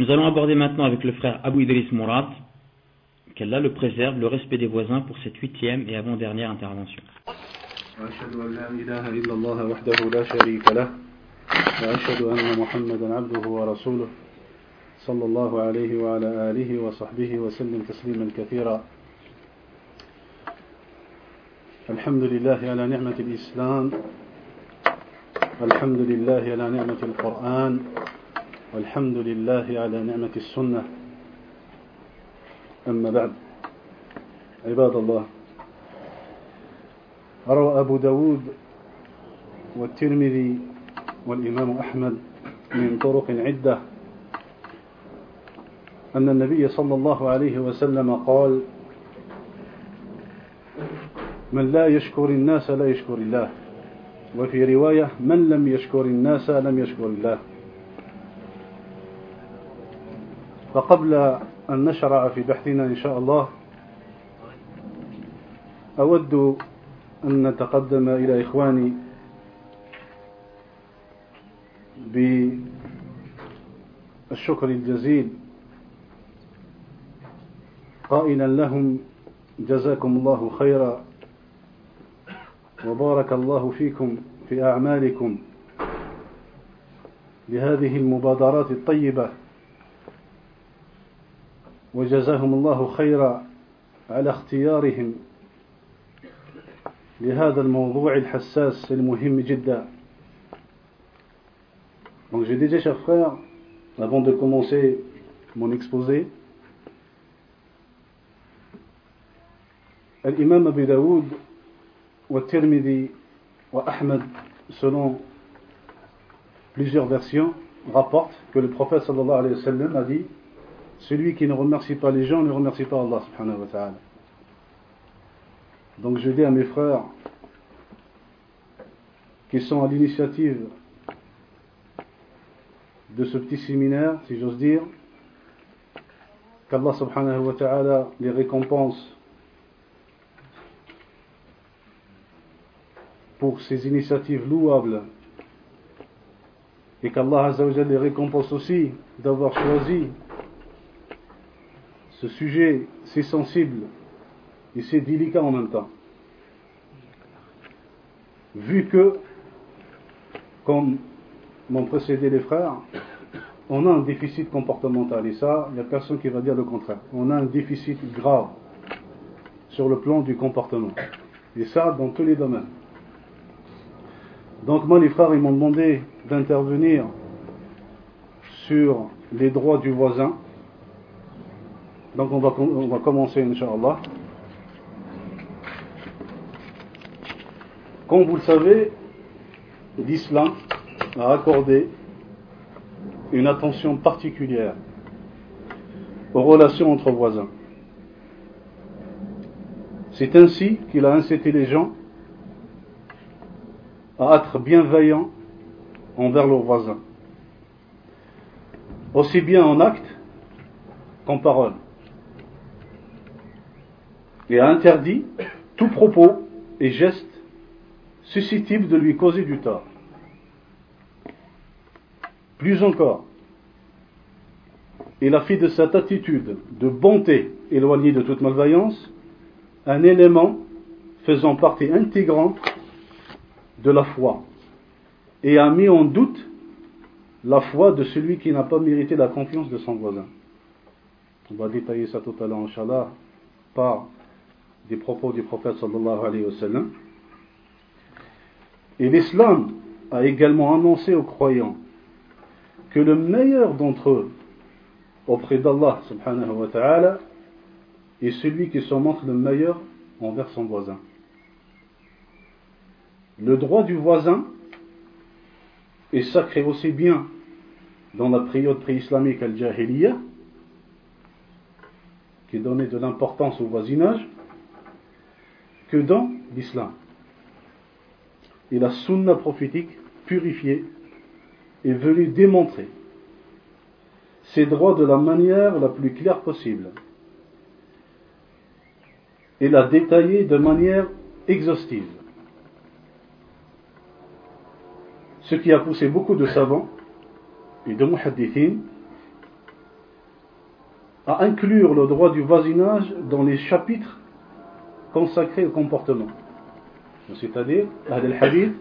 Nous allons aborder maintenant avec le frère Abu Idris Mourad, qu'Allah le préserve, le respect des voisins pour cette huitième et avant-dernière intervention. والحمد لله على نعمة السنة. أما بعد عباد الله روى أبو داود والترمذي والإمام أحمد من طرق عدة أن النبي صلى الله عليه وسلم قال من لا يشكر الناس لا يشكر الله. وفي رواية من لم يشكر الناس لم يشكر الله. فقبل أن نشرع في بحثنا إن شاء الله أود أن نتقدم إلى إخواني بالشكر الجزيل. قائلا لهم جزاكم الله خيرا وبارك الله فيكم في أعمالكم لهذه المبادرات الطيبة. وجزاهم الله خيرا على اختيارهم لهذا الموضوع الحساس المهم جدا Donc j'ai déjà, chers frères, avant de commencer mon exposé, l'imam Abu Daoud, wa Tirmidhi, wa Ahmed, selon plusieurs versions, rapportent que le prophète sallallahu alayhi wa sallam a dit Celui qui ne remercie pas les gens ne remercie pas Allah. Donc je dis à mes frères qui sont à l'initiative de ce petit séminaire, si j'ose dire, qu'Allah subhanahu wa ta'ala les récompense pour ces initiatives louables et qu'Allah les récompense aussi d'avoir choisi ce sujet si sensible et si délicat en même temps. Vu que, comme m'ont précédé les frères, on a un déficit comportemental et ça, il n'y a personne qui va dire le contraire. On a un déficit grave sur le plan du comportement. Et ça, dans tous les domaines. Donc moi, les frères, ils m'ont demandé d'intervenir sur les droits du voisin. Donc on va, on va commencer, Inch'Allah. Comme vous le savez, l'islam a accordé une attention particulière aux relations entre voisins. C'est ainsi qu'il a incité les gens à être bienveillants envers leurs voisins, aussi bien en acte qu'en parole, et a interdit tout propos et geste susceptible de lui causer du tort. Plus encore, il a fait de cette attitude de bonté éloignée de toute malveillance un élément faisant partie intégrante de la foi et a mis en doute la foi de celui qui n'a pas mérité la confiance de son voisin. On va détailler ça tout à l'heure, Inch'Allah, par des propos du prophète sallallahu alayhi wa sallam. Et l'islam a également annoncé aux croyants que le meilleur d'entre eux auprès d'Allah subhanahu wa ta'ala est celui qui se montre le meilleur envers son voisin. Le droit du voisin est sacré aussi bien dans la période pré-islamique al-Jahiliya, qui donnait de l'importance au voisinage, que dans l'islam. Et la sunna prophétique purifiée est venue démontrer ces droits de la manière la plus claire possible et la détailler de manière exhaustive. Ce qui a poussé beaucoup de savants et de muhaddithin à inclure le droit du voisinage dans les chapitres consacrés au comportement. C'est-à-dire, il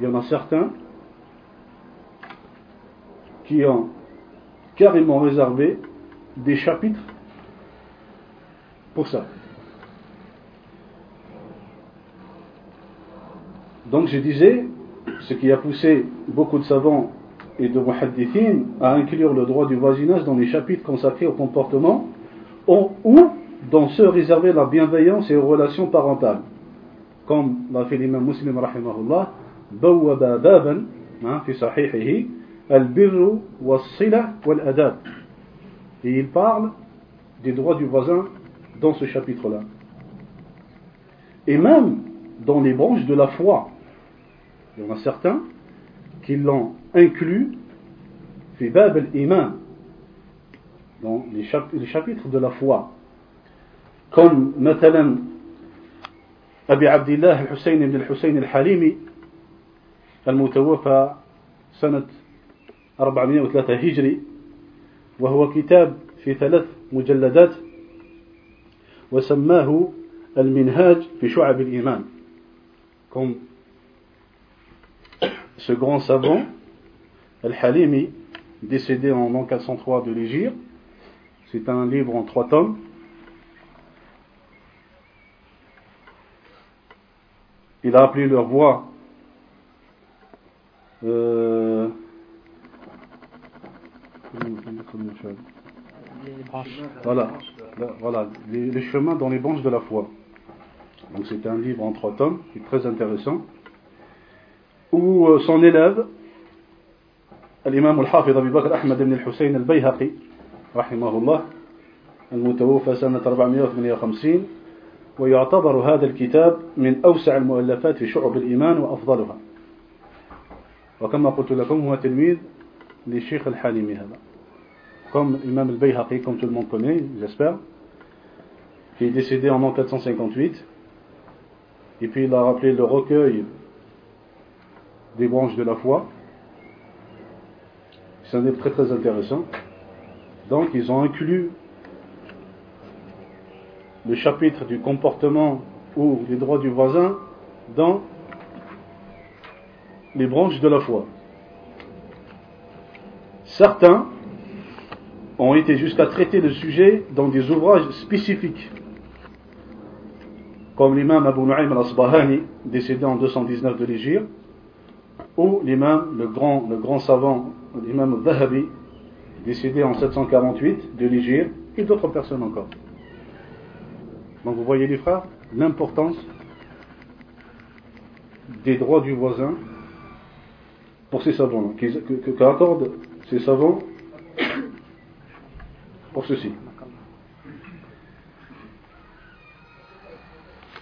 y en a certains qui ont carrément réservé des chapitres pour ça. Donc je disais, ce qui a poussé beaucoup de savants et de muhaddithin à inclure le droit du voisinage dans les chapitres consacrés au comportement ou dans ceux réservés à la bienveillance et aux relations parentales. Comme l'a fait l'imam muslim rahimahullah, بوب بابا في صحيحه البر والصلة والأداب. Et il parle des droits du voisin dans ce chapitre-là. Et même dans les branches de la foi, il y en a certains qui l'ont inclus في باب الإيمان dans les, les chapitres de la foi comme مثلا أبي عبد الله الحسين بن الحسين الحليمي المتوفى سنة 403 هجري وهو كتاب في ثلاث مجلدات وسماه المنهاج في شعب الإيمان comme ce grand savant, Al-Halimi, décédé en l'an 403 de l'Égypte. C'est un livre en trois tomes. il a appelé leur voix. Euh, voilà, voilà. Les, chemins dans les branches de la foi. Donc c'est un livre en trois tomes qui est très intéressant, où euh, son élève, l'imam al-Hafid Abu Bakr Ahmad ibn al-Hussein al-Bayhaqi, rahimahullah, al-Mutawaffa 458, ويعتبر هذا الكتاب من أوسع المؤلفات في شعب الإيمان وأفضلها وكما قلت لكم هو تلميذ للشيخ الحالمي هذا comme l'imam al-Bayhaqi, comme tout le monde connaît, j'espère, qui est décédé en an 458, et puis il a rappelé le recueil des branches de la foi. C'est un livre très très intéressant. Donc ils ont inclus le chapitre du comportement ou des droits du voisin dans les branches de la foi. Certains ont été jusqu'à traiter le sujet dans des ouvrages spécifiques, comme l'imam Abu Nu'aym al-Asbahani, décédé en 219 de l'Égypte, ou l'imam, le grand, le grand savant, l'imam Zahabi, décédé en 748 de l'Égypte, et d'autres personnes encore. Donc vous voyez les frères, l'importance des droits du voisin pour ces savants, qu'accordent ces savants pour ceci.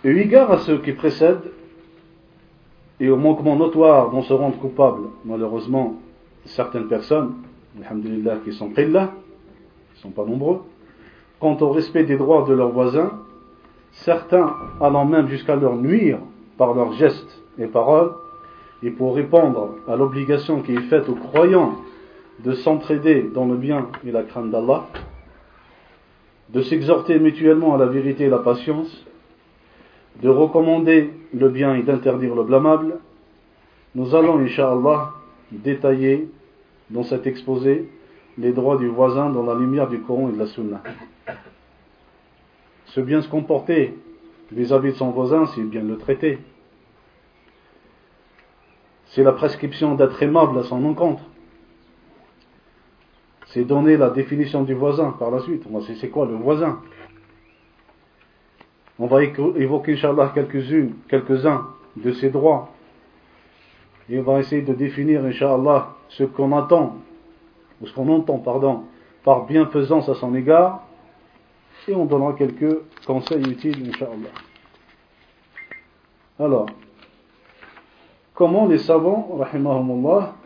Et égard à ce qui précède, et au manquement notoire dont se rendent coupables, malheureusement, certaines personnes, alhamdulillah, qui sont là, qui ne sont pas nombreux, quant au respect des droits de leurs voisins, certains allant même jusqu'à leur nuire par leurs gestes et paroles, et pour répondre à l'obligation qui est faite aux croyants de s'entraider dans le bien et la crainte d'Allah, de s'exhorter mutuellement à la vérité et la patience, de recommander le bien et d'interdire le blâmable, nous allons, Inch'Allah, détailler dans cet exposé les droits du voisin dans la lumière du Coran et de la Sunna. Se bien se comporter vis-à-vis de son voisin, c'est bien le traiter. C'est la prescription d'être aimable à son encontre. C'est donner la définition du voisin par la suite. C'est quoi le voisin? On va évoquer, Inch'Allah, quelques-uns de ces droits. Et on va essayer de définir, Inch'Allah, ce qu'on attend, ou ce qu'on entend, pardon, par bienfaisance à son égard. Et on donnera quelques conseils utiles, Inch'Allah. Alors, comment les savants, rahimahumullah,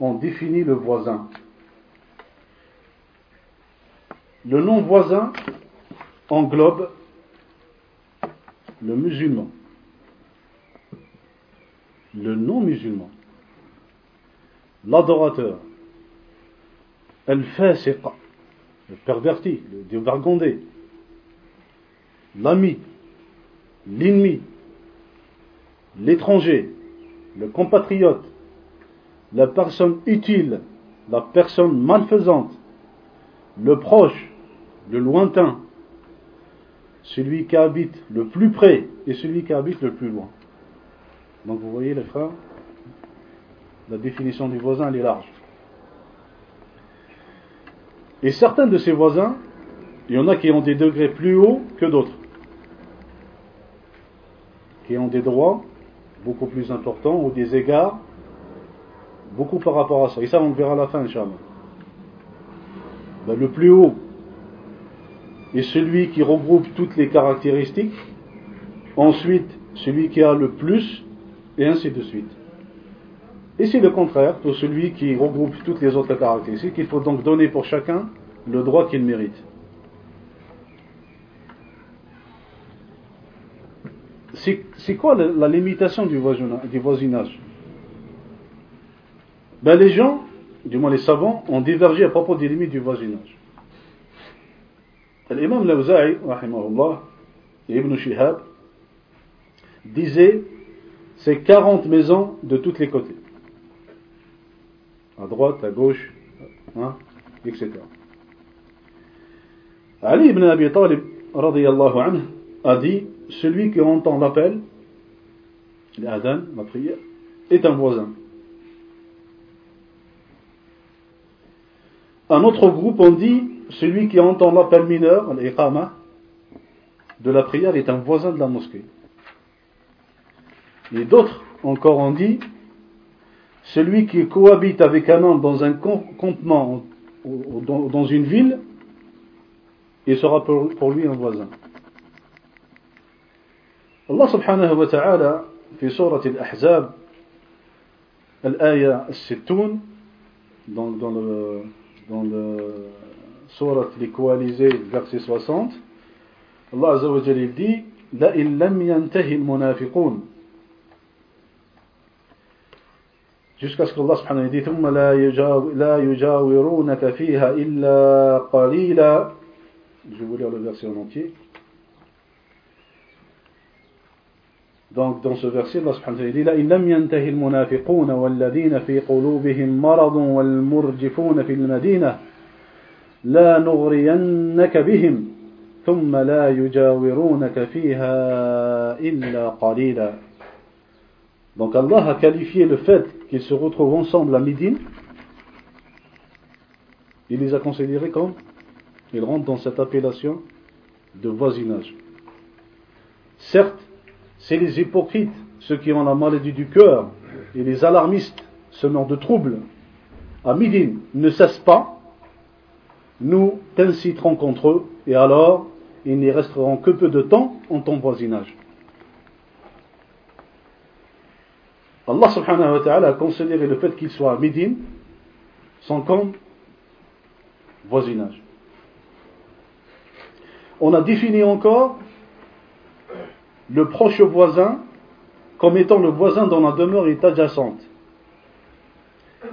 ont défini le voisin? Le nom voisin englobe le musulman, le non-musulman, l'adorateur, al-fasiq, le perverti, le dévergondé, l'ami, l'ennemi, l'étranger, le compatriote, la personne utile, la personne malfaisante, le proche, le lointain, celui qui habite le plus près et celui qui habite le plus loin. Donc vous voyez les frères, la définition du voisin est large. Et certains de ces voisins, il y en a qui ont des degrés plus hauts que d'autres, qui ont des droits beaucoup plus importants ou des égards beaucoup par rapport à ça. Et ça, on le verra à la fin, Inch'Allah. Ben, le plus haut est celui qui regroupe toutes les caractéristiques. Ensuite, celui qui a le plus, et ainsi de suite. Et c'est le contraire pour celui qui regroupe toutes les autres caractéristiques. Il faut donc donner pour chacun le droit qu'il mérite. C'est quoi la, limitation du voisinage, ben, Les gens, du moins les savants, ont divergé à propos des limites du voisinage. L'imam Lawza'i, et Ibn Shihab, disait c'est 40 maisons de tous les côtés. À droite, à gauche, hein, etc. Ali ibn Abi Talib anhu, a dit Celui qui entend l'appel, l'adhan, la prière, est un voisin. Un autre groupe, on dit Celui qui entend l'appel mineur, l'iqama, de la prière, est un voisin de la mosquée. Et d'autres encore ont dit Celui qui cohabite avec un homme dans un campement, dans une ville, il sera pour lui un voisin. Allah subhanahu wa ta'ala في سورة الأحزاب الآية الستون dans, dans le dans le sourate les coalisés verset 60 Allah azza wa jalla dit لئن لم ينتهي المنافقون jusqu'à ce qu'Allah subhanahu wa ta'ala dit ثم لا يجاورونك فيها إلا قليلا Je vais vous lire le verset en entier. Donc dans ce verset, Allah subhanahu wa ta'ala dit لَإِنْ لَمْ يَنْتَهِ الْمُنَافِقُونَ وَالَّذِينَ فِي قُلُوبِهِمْ مَرَضٌ وَالْمُرْجِفُونَ فِي الْمَدِينَةِ لَا نُغْرِيَنَّكَ بِهِمْ ثُمَّ لَا يُجَاوِرُونَكَ فِيهَا إِلَّا قَلِيلًا Donc Allah a qualifié le fait qu'ils se retrouvent ensemble à Médine, il les a considérés comme ils rentrent dans cette appellation de voisinage. Certes, c'est les hypocrites, ceux qui ont la maladie du cœur, et les alarmistes, semant de troubles, à Midin, ne cessent pas, nous t'inciterons contre eux, et alors ils n'y resteront que peu de temps en ton voisinage. Allah subhanahu wa ta'ala a considéré le fait qu'ils soient à Midin sans comme voisinage on a défini encore le proche voisin comme étant le voisin dont la demeure est adjacente.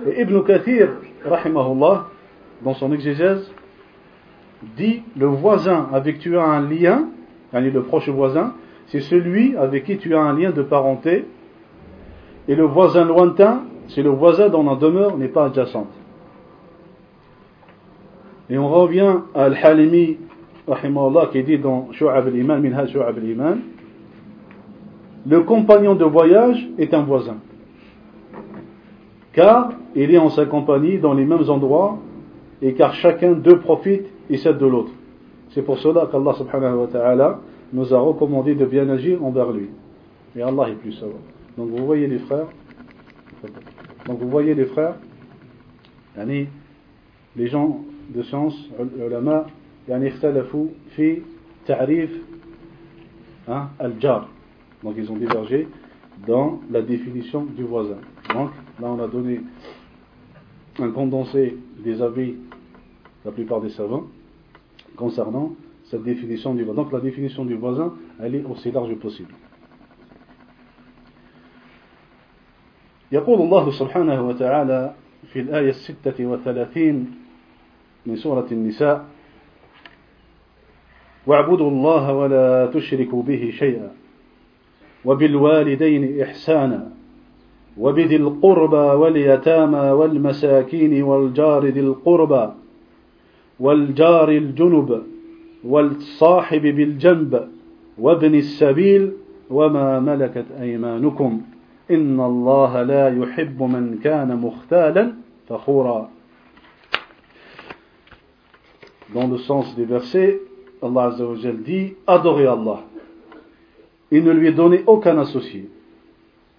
Et Ibn Kathir, rahimahullah, dans son exégèse, dit le voisin avec qui tu as un lien, le proche voisin, c'est celui avec qui tu as un lien de parenté, et le voisin lointain, c'est le voisin dont la demeure n'est pas adjacente. Et on revient à Al-Halimi qui dit dans Shu'ab al-Iman, Minhaj Shu'ab al-Iman, le compagnon de voyage est un voisin. Car il est en sa compagnie dans les mêmes endroits et car chacun d'eux profite et cède de l'autre. C'est pour cela qu'Allah subhanahu wa ta'ala nous a recommandé de bien agir envers lui. Et Allah est plus savant. Donc vous voyez les frères, donc vous voyez les frères, les gens de science, ulama, يعني اختلفوا في تعريف al-jar. Donc ils ont divergé dans la définition du voisin. Donc là on a donné un condensé des avis de la plupart des savants concernant cette définition du voisin. Donc la définition du voisin, elle est aussi large possible. يقول الله سبحانه وتعالى في الآية الستة وثلاثين من سورة النساء واعبدوا الله ولا تشركوا به شيئا وبالوالدين إحسانا وبذي القربى واليتامى والمساكين والجار ذي القربى والجار الجنب والصاحب بالجنب وابن السبيل وما ملكت أيمانكم. إن الله لا يحب من كان مختالا فخورا Dans le sens des versets, Allah Azza wa dit Adorez Allah et ne lui donnez aucun associé.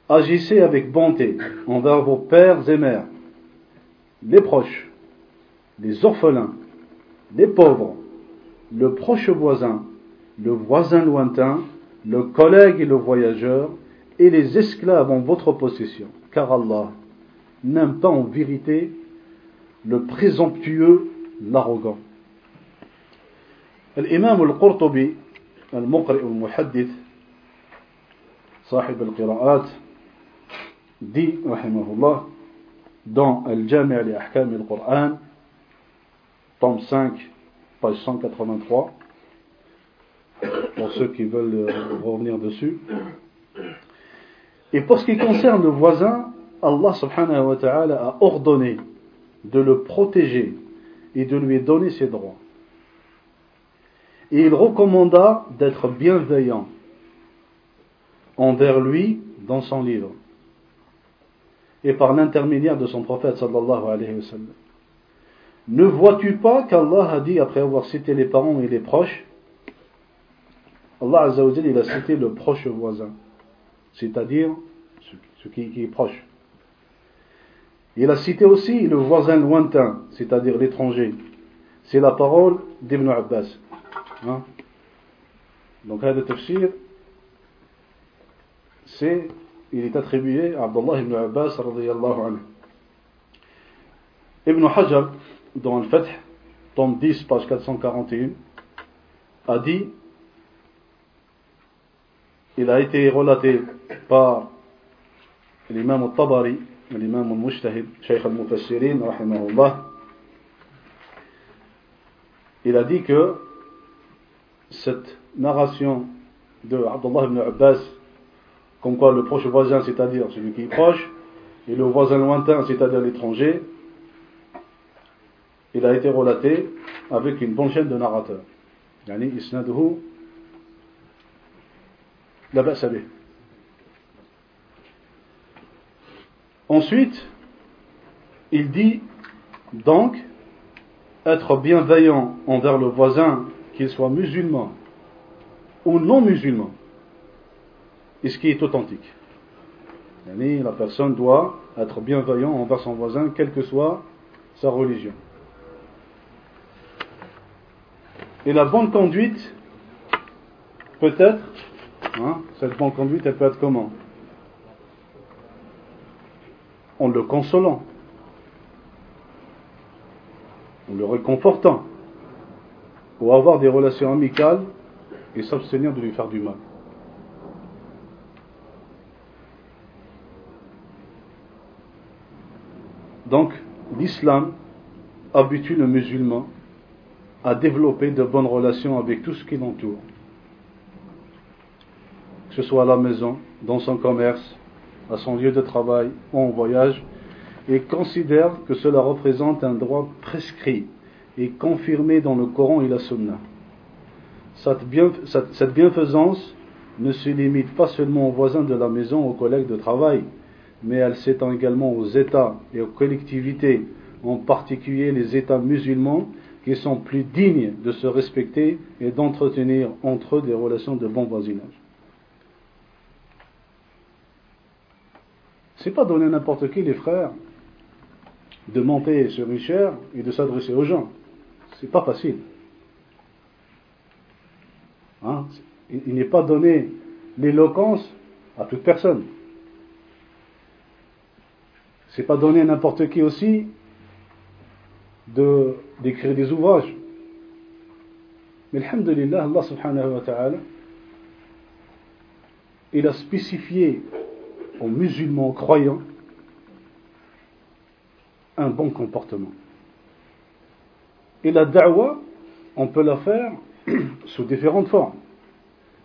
Agissez avec bonté envers vos pères et mères, les proches, les orphelins, les pauvres, le proche voisin, le voisin lointain, le collègue et le voyageur, et les esclaves en votre possession, car Allah n'aime pas en vérité le présomptueux, l'arrogant. الإمام القرطبي المقرئ المحدث صاحب القراءات dit رحمه الله dans الجامع لأحكام القرآن tome 5 page 183 pour ceux qui veulent revenir dessus et pour ce qui concerne le voisin Allah subhanahu wa ta'ala a ordonné de le protéger et de lui donner ses droits et il recommanda d'être bienveillant envers lui dans son livre et par l'intermédiaire de son prophète sallallahu alayhi wa sallam. Ne vois-tu pas qu'Allah a dit après avoir cité les parents et les proches Allah a cité le proche voisin, c'est-à-dire ce, qui, est proche. Il a cité aussi le voisin lointain, c'est-à-dire l'étranger. C'est la parole d'Ibn Abbas. Hein? Donc, le tafsir, c'est, il est attribué à Abdullah ibn Abbas anhu. Ibn Hajar, dans le Fath, tome 10, page 441, a dit, il a été relaté par l'imam al-Tabari, l'imam al-Mujtahid, Shaykh al-Mufassirin, rahimahullah, il a dit que cette narration de Abdullah ibn Abbas, comme quoi le proche voisin, c'est-à-dire celui qui est proche, et le voisin lointain, c'est-à-dire l'étranger, il a été relaté avec une bonne chaîne de narrateurs. Yani isnaduhu la Ensuite, il dit donc être bienveillant envers le voisin qu'il soit musulman ou non musulman, et ce qui est authentique. La personne doit être bienveillant envers son voisin, quelle que soit sa religion. Et la bonne conduite, peut-être, hein, cette bonne conduite, elle peut être comment? En le consolant, en le réconfortant, ou avoir des relations amicales et s'abstenir de lui faire du mal. Donc, l'islam habitue le musulman à développer de bonnes relations avec tout ce qui l'entoure. Que ce soit à la maison, dans son commerce, à son lieu de travail ou en voyage, et considère que cela représente un droit prescrit est confirmée dans le Coran et la Sunna. Cette, bienfaisance ne se limite pas seulement aux voisins de la maison, aux collègues de travail, mais elle s'étend également aux États et aux collectivités, en particulier les États musulmans qui sont plus dignes de se respecter et d'entretenir entre eux des relations de bon voisinage. C'est pas donner n'importe qui, les frères, de monter sur une chair et de s'adresser aux gens. C'est pas facile. Hein? Il, n'est pas donné l'éloquence à toute personne. C'est pas donné à n'importe qui aussi de d'écrire des ouvrages. Mais alhamdulillah, Allah subhanahu wa ta'ala, il a spécifié aux musulmans croyants un bon comportement. Et la da'wa, on peut la faire sous différentes formes.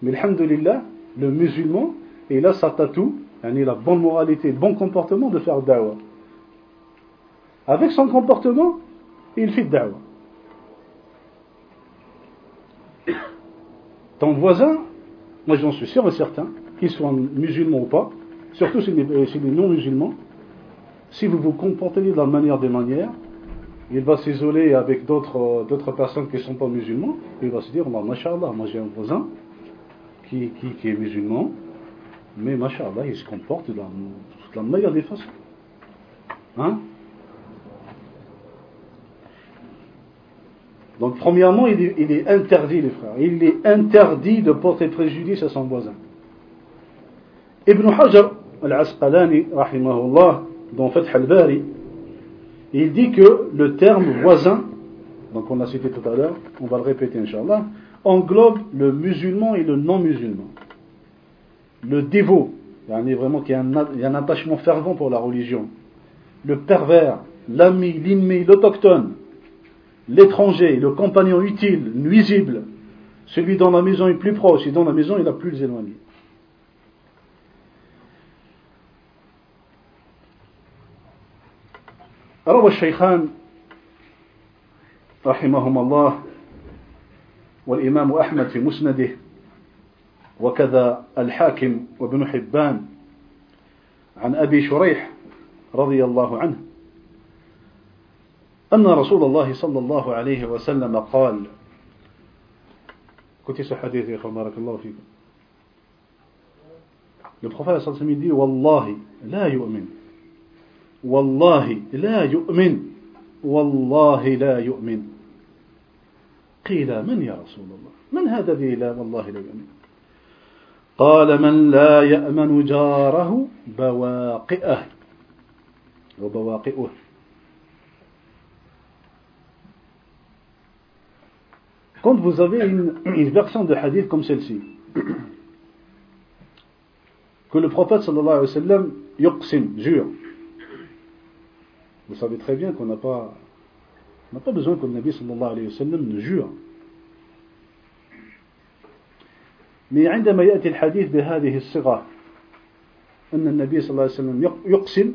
Mais alhamdulillah, le musulman, il a sa tatou, il la bonne moralité, le bon comportement de faire da'wah. Avec son comportement, il fait da'wah. Ton voisin, moi j'en suis sûr et certain, qu'il soit musulman ou pas, surtout s'il est, non musulman, si vous vous comportez de la manière des manières, il va s'isoler avec d'autres, d'autres personnes qui ne sont pas musulmans, il va se dire, bah, Masha'Allah, moi j'ai un voisin qui, est musulman, mais Masha'Allah, il se comporte de la, de meilleure des façons. Hein? Donc, premièrement, il est, interdit, les frères. Il est interdit de porter préjudice à son voisin. Ibn Hajar al-Asqalani, rahimahullah, dans Fath al-Bari, il dit que le terme voisin, donc on l'a cité tout à l'heure, on va le répéter, inshallah, englobe le musulman et le non-musulman. Le dévot, il y a vraiment qui a un attachement fervent pour la religion. Le pervers, l'ami, l'ennemi, l'autochtone, l'étranger, le compagnon utile, nuisible, celui dont la maison est plus proche et dont la maison est la plus éloignée. روى الشيخان رحمهما الله والإمام أحمد في مسنده وكذا الحاكم وابن حبان عن أبي شريح رضي الله عنه أن رسول الله صلى الله عليه وسلم قال كنت حديث يا بارك الله فيكم. Le صلى الله عليه وسلم dit والله لا يؤمن. والله لا يؤمن والله لا يؤمن قيل من يا رسول الله من هذا ذي لا والله لا يؤمن قال من لا يأمن جاره بواقئه وبواقئه Quand vous avez une, version de hadith comme celle-ci, que le prophète sallallahu alayhi wa sallam yuqsim, jure, vous savez très bien qu'on n'a pas, pas besoin que le Nabi sallallahu alayhi wa sallam ne jure. Mais عندما يأتي الحديث بهذه الصيغة أن النبي صلى الله عليه وسلم يقسم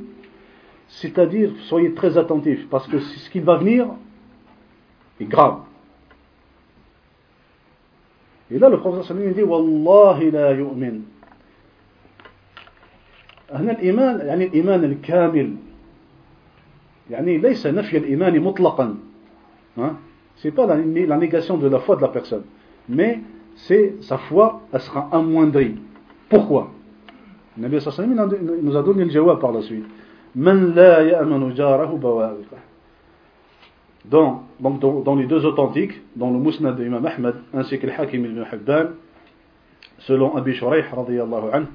c'est-à-dire soyez très attentifs parce que ce qui va venir est grave Et là, le prophète sallallahu alayhi wa sallam dit Wallahi la yu'min. هنا الإيمان يعني الإيمان الكامل يعني ليس نفي الإيمان مطلقا hein? c'est pas la, la négation de la foi de la personne mais c'est sa foi elle sera amoindrie pourquoi le Nabi sallallahu alayhi wa sallam nous a donné le jawab par la suite من لا يأمن جاره بوابقه dans, donc dans, dans, les deux authentiques, dans le Musnad de Imam Ahmad ainsi que le Hakim ibn Hibban, selon Abi Shuraih radiyallahu anhu,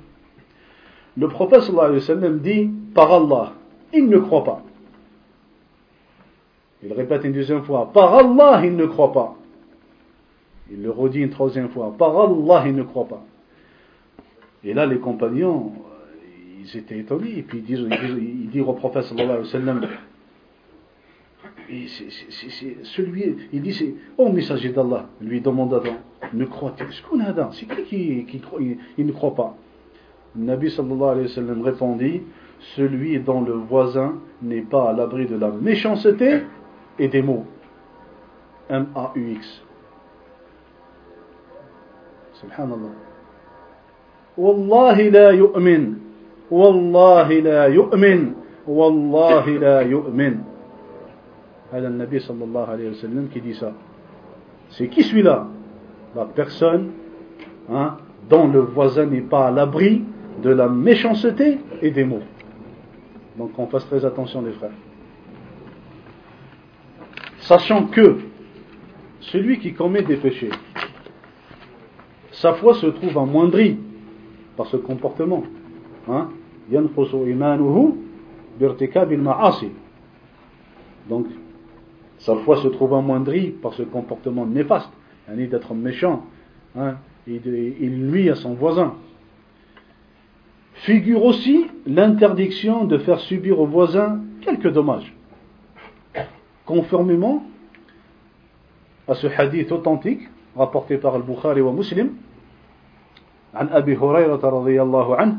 le prophète sallallahu alayhi wa sallam dit par Allah, il ne croit pas. Il répète une deuxième fois, par Allah, il ne croit pas. Il le redit une troisième fois, par Allah, il ne croit pas. Et là, les compagnons, ils étaient étonnés, et puis ils disent, au prophète sallallahu alayhi wa sallam, celui, il dit, c'est, oh messager d'Allah, lui demande Adam, ne croit-il C'est qui qui, qui croit, il, ne croit pas? Nabi sallallahu alayhi wa sallam répondit, celui dont le voisin n'est pas à l'abri de la méchanceté et des mots. M-A-U-X. Subhanallah. Wallahi la yu'min. Wallahi la yu'min. Wallahi la yu'min. le Nabi sallallahu alayhi wa sallam qui dit ça. C'est qui celui-là? La personne hein, dont le voisin n'est pas à l'abri de la méchanceté et des mots. Donc on fasse très attention les frères. Sachant que celui qui commet des péchés, sa foi se trouve amoindrie par ce comportement. Hein? Donc sa foi se trouve amoindrie par ce comportement néfaste, d'être méchant, hein, et il nuit à son voisin. Figure aussi l'interdiction de faire subir au voisin quelques dommages, conformément à ce hadith authentique rapporté par Al-Bukhari wa Muslim, عن أبي هريرة رضي الله عنه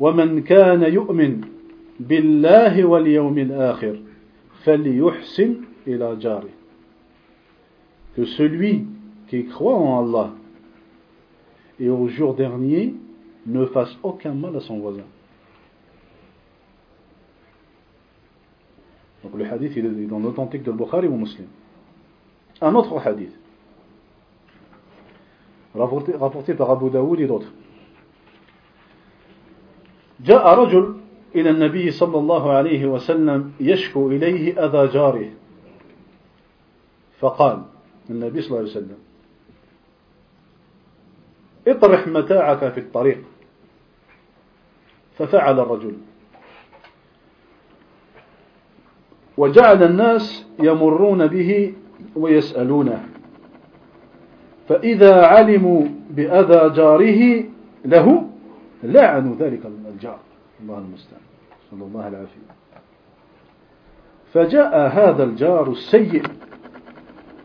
ومن كان يؤمن بالله واليوم الآخر فليحسن إلى جاره que celui qui croit en Allah et au jour dernier ne fasse aucun mal à son voisin. Donc le hadith il est dans l'authentique de Bukhari ou Muslim. Un autre hadith, rapporté, rapporté par Abu Daoud et d'autres. جاء رجل إلى النبي صلى الله عليه وسلم يشكو إليه أذى جاره فقال النبي صلى الله عليه وسلم اطرح متاعك في الطريق ففعل الرجل وجعل الناس يمرون به ويسألونه. فإذا علموا بأذى جاره له لعنوا ذلك الجار. الله المستعان. صلى الله العافية. فجاء هذا الجار السيء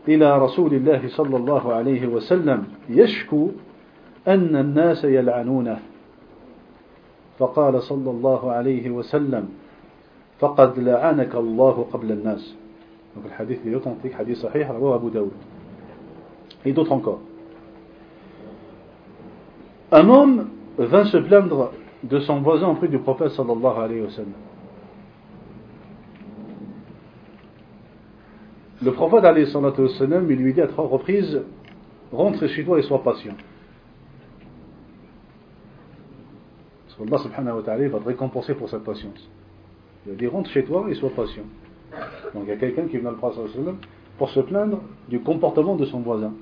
إلى رسول الله صلى الله عليه وسلم يشكو أن الناس يلعنونه. فقال صلى الله عليه وسلم فقد لعنك الله قبل الناس donc le hadith est authentique hadith sahih رواه Abu Daoud et d'autres encore un homme vint se plaindre de son voisin auprès du prophète sallallahu alayhi wa sallam le prophète alayhi wa sallam il lui dit à trois reprises rentre chez toi et sois patient Allah subhanahu wa ta'ala va te récompenser pour cette patience. Il a dit rentre chez toi et sois patient. Donc il y a quelqu'un qui vient le prophète pour se plaindre du comportement de son voisin.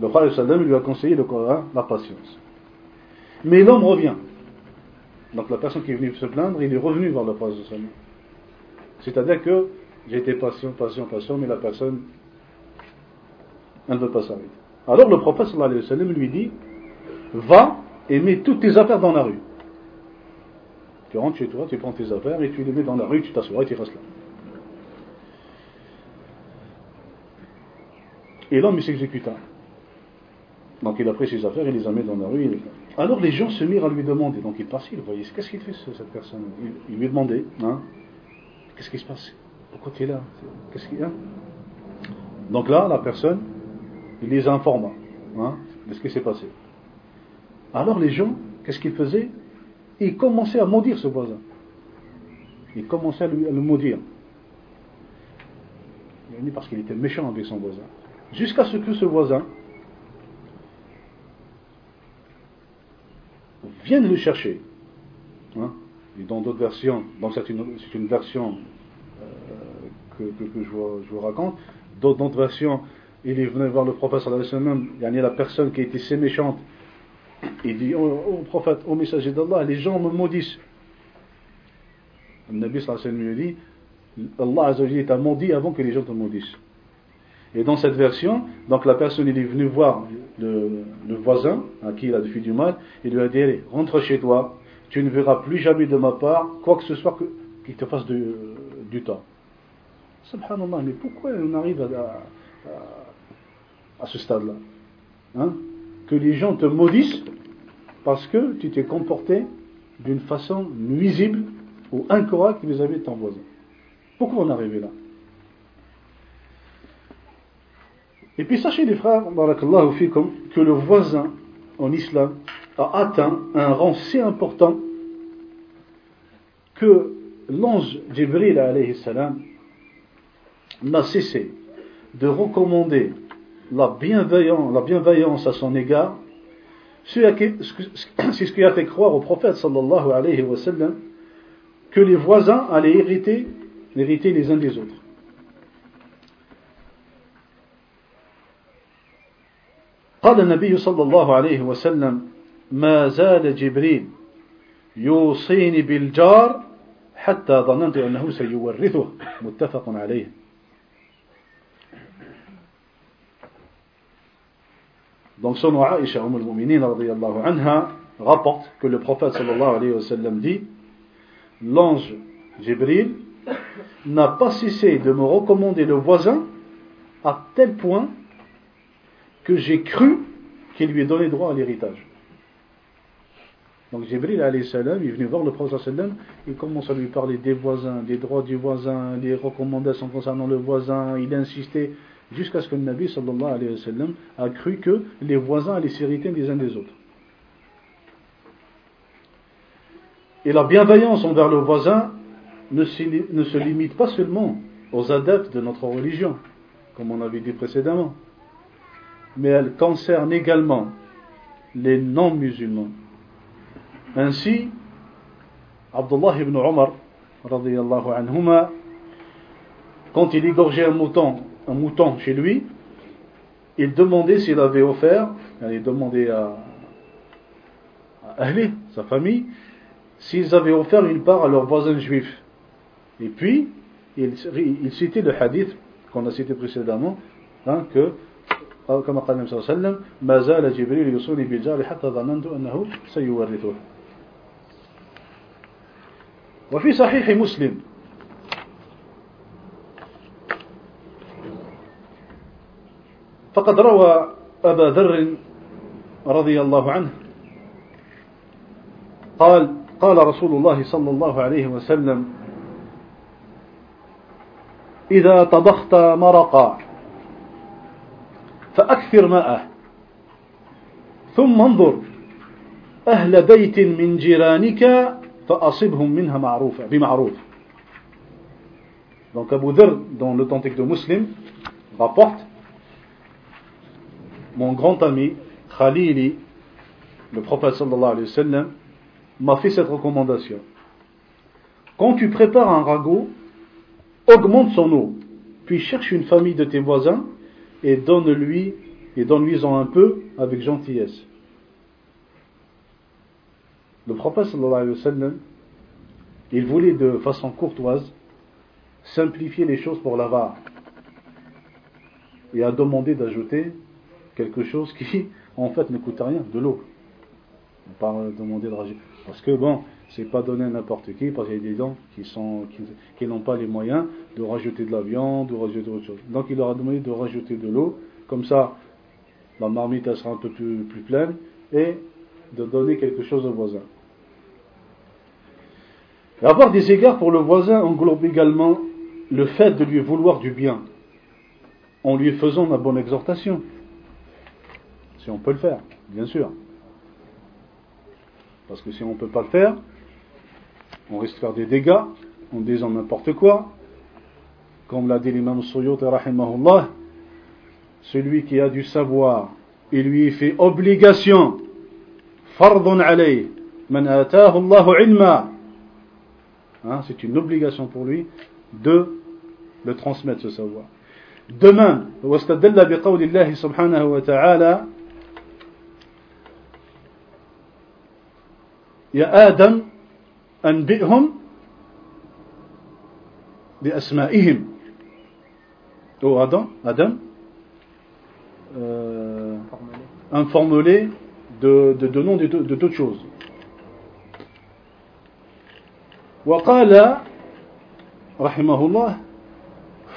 Le prophète lui a conseillé le Coran, la patience. Mais l'homme revient. Donc la personne qui est venue se plaindre, il est revenu vers le prophète C'est-à-dire que j'ai été patient, patient, patient, mais la personne, elle ne veut pas s'arrêter. Alors le prophète lui dit, va et mets toutes tes affaires dans la rue. Tu rentres chez toi, tu prends tes affaires et tu les mets dans la rue, tu t'assois et tu restes là. Et l'homme s'exécuta. Donc il a pris ses affaires, il les a mis dans la rue. Alors les gens se mirent à lui demander. Donc il passait, il voyait, qu'est-ce qu'il fait cette personne? Il, lui demandait, hein, qu'est-ce qui se passe? Pourquoi tu es là? Qu'est-ce qu'il y a Donc là, la personne, il les informa hein, de ce qui s'est passé. Alors les gens, qu'est-ce qu'ils faisaient? Ils commençaient à maudire ce voisin. Ils commençaient à, le maudire. Parce qu'il était méchant avec son voisin. Jusqu'à ce que ce voisin vienne le chercher. Hein? Et dans d'autres versions, c'est une, version euh, que, je, vous, raconte, dans d'autres versions, il est venu voir le professeur il y a la personne qui était si méchante il dit au, prophète, au messager d'Allah, les gens me maudissent. Le Nabi sallallahu dit, Allah t'a maudit avant que les gens te maudissent. Et dans cette version, donc la personne est venue voir le, voisin à qui il a fait du mal, il lui a dit allez, rentre chez toi, tu ne verras plus jamais de ma part quoi que ce soit qui te fasse du temps. Subhanallah, mais pourquoi on arrive à, à ce stade-là hein? Que les gens te maudissent parce que tu t'es comporté d'une façon nuisible ou incorrecte vis-à-vis de ton voisin. Pourquoi on est arrivé là? Et puis sachez les frères, que le voisin en islam a atteint un rang si important que l'ange Jibril n'a cessé de recommander la bienveillance à son égard, c'est ce qui a fait croire au prophète sallallahu alayhi wa sallam que les voisins allaient hériter, hériter les uns des autres. قال النبي صلى الله عليه وسلم ما زال جبريل يوصيني بالجار حتى ظننت أنه سيورثه متفق عليه Donc son Aisha Umm al-Mu'minin anha rapporte que le prophète alayhi dit L'ange Jibril n'a pas cessé de me recommander le voisin à tel point que j'ai cru qu'il lui ait donné droit à l'héritage. Donc Jibril salam, il est venu voir le prophète sallam, il commence à lui parler des voisins, des droits du voisin, des recommandations concernant le voisin, il a insisté jusqu'à ce que le Nabi sallallahu alayhi sallam a cru que les voisins allaient s'hériter des uns des autres. Et la bienveillance envers le voisin ne se limite pas seulement aux adeptes de notre religion, comme on avait dit précédemment, mais elle concerne également les non-musulmans. Ainsi, Abdullah ibn Omar, anhuma, quand il égorgeait un mouton, un mouton chez lui, il demandait s'il avait offert, il demandait à, à Ali, sa famille, s'ils avaient offert une part à leurs voisins juifs. Et puis, il, il citait le hadith qu'on a cité précédemment, hein, que كما قال النبي صلى الله عليه وسلم ما زال جبريل يوصوني بالجار حتى ظننت أنه سيورثه وفي صحيح مسلم فقد روى أبا ذر رضي الله عنه. قال قال رسول الله صلى الله عليه وسلم إذا طبخت مرقا فأكثر ماءه ثم انظر أهل بيت من جيرانك فأصبهم منها معروفة بمعروف. Donc Abu Dhar, dans l'authentique de Muslim, rapporte Mon grand ami, Khalili, le prophète sallallahu alayhi wa sallam, m'a fait cette recommandation. Quand tu prépares un ragot, augmente son eau, puis cherche une famille de tes voisins et donne-lui et donne-lui-en un peu avec gentillesse. Le prophète sallallahu alayhi wa sallam, il voulait de façon courtoise simplifier les choses pour l'avare et a demandé d'ajouter quelque chose qui en fait ne coûte rien, de l'eau. Pas demander de rajouter. Parce que bon, c'est pas donné à n'importe qui, parce qu'il y a des gens qui sont qui, n'ont pas les moyens de rajouter de la viande, de rajouter autre chose. Donc il leur a demandé de rajouter de l'eau, comme ça la marmite sera un peu plus, pleine, et de donner quelque chose au voisin. avoir des égards pour le voisin englobe également le fait de lui vouloir du bien, en lui faisant la bonne exhortation. Si on peut le faire, bien sûr. Parce que si on ne peut pas le faire, on risque de faire des dégâts en disant n'importe quoi. Comme l'a dit l'imam Suyut, celui qui a du savoir, il lui fait obligation, fardun alayh, man ilma. Hein, c'est une obligation pour lui de le transmettre ce savoir. Demain, De même, subhanahu wa ta'ala يا آدم أنبئهم بأسمائهم Oh Adam, Adam euh, informe-les de, de, de nom de, de, de toutes choses. وقال رحمه الله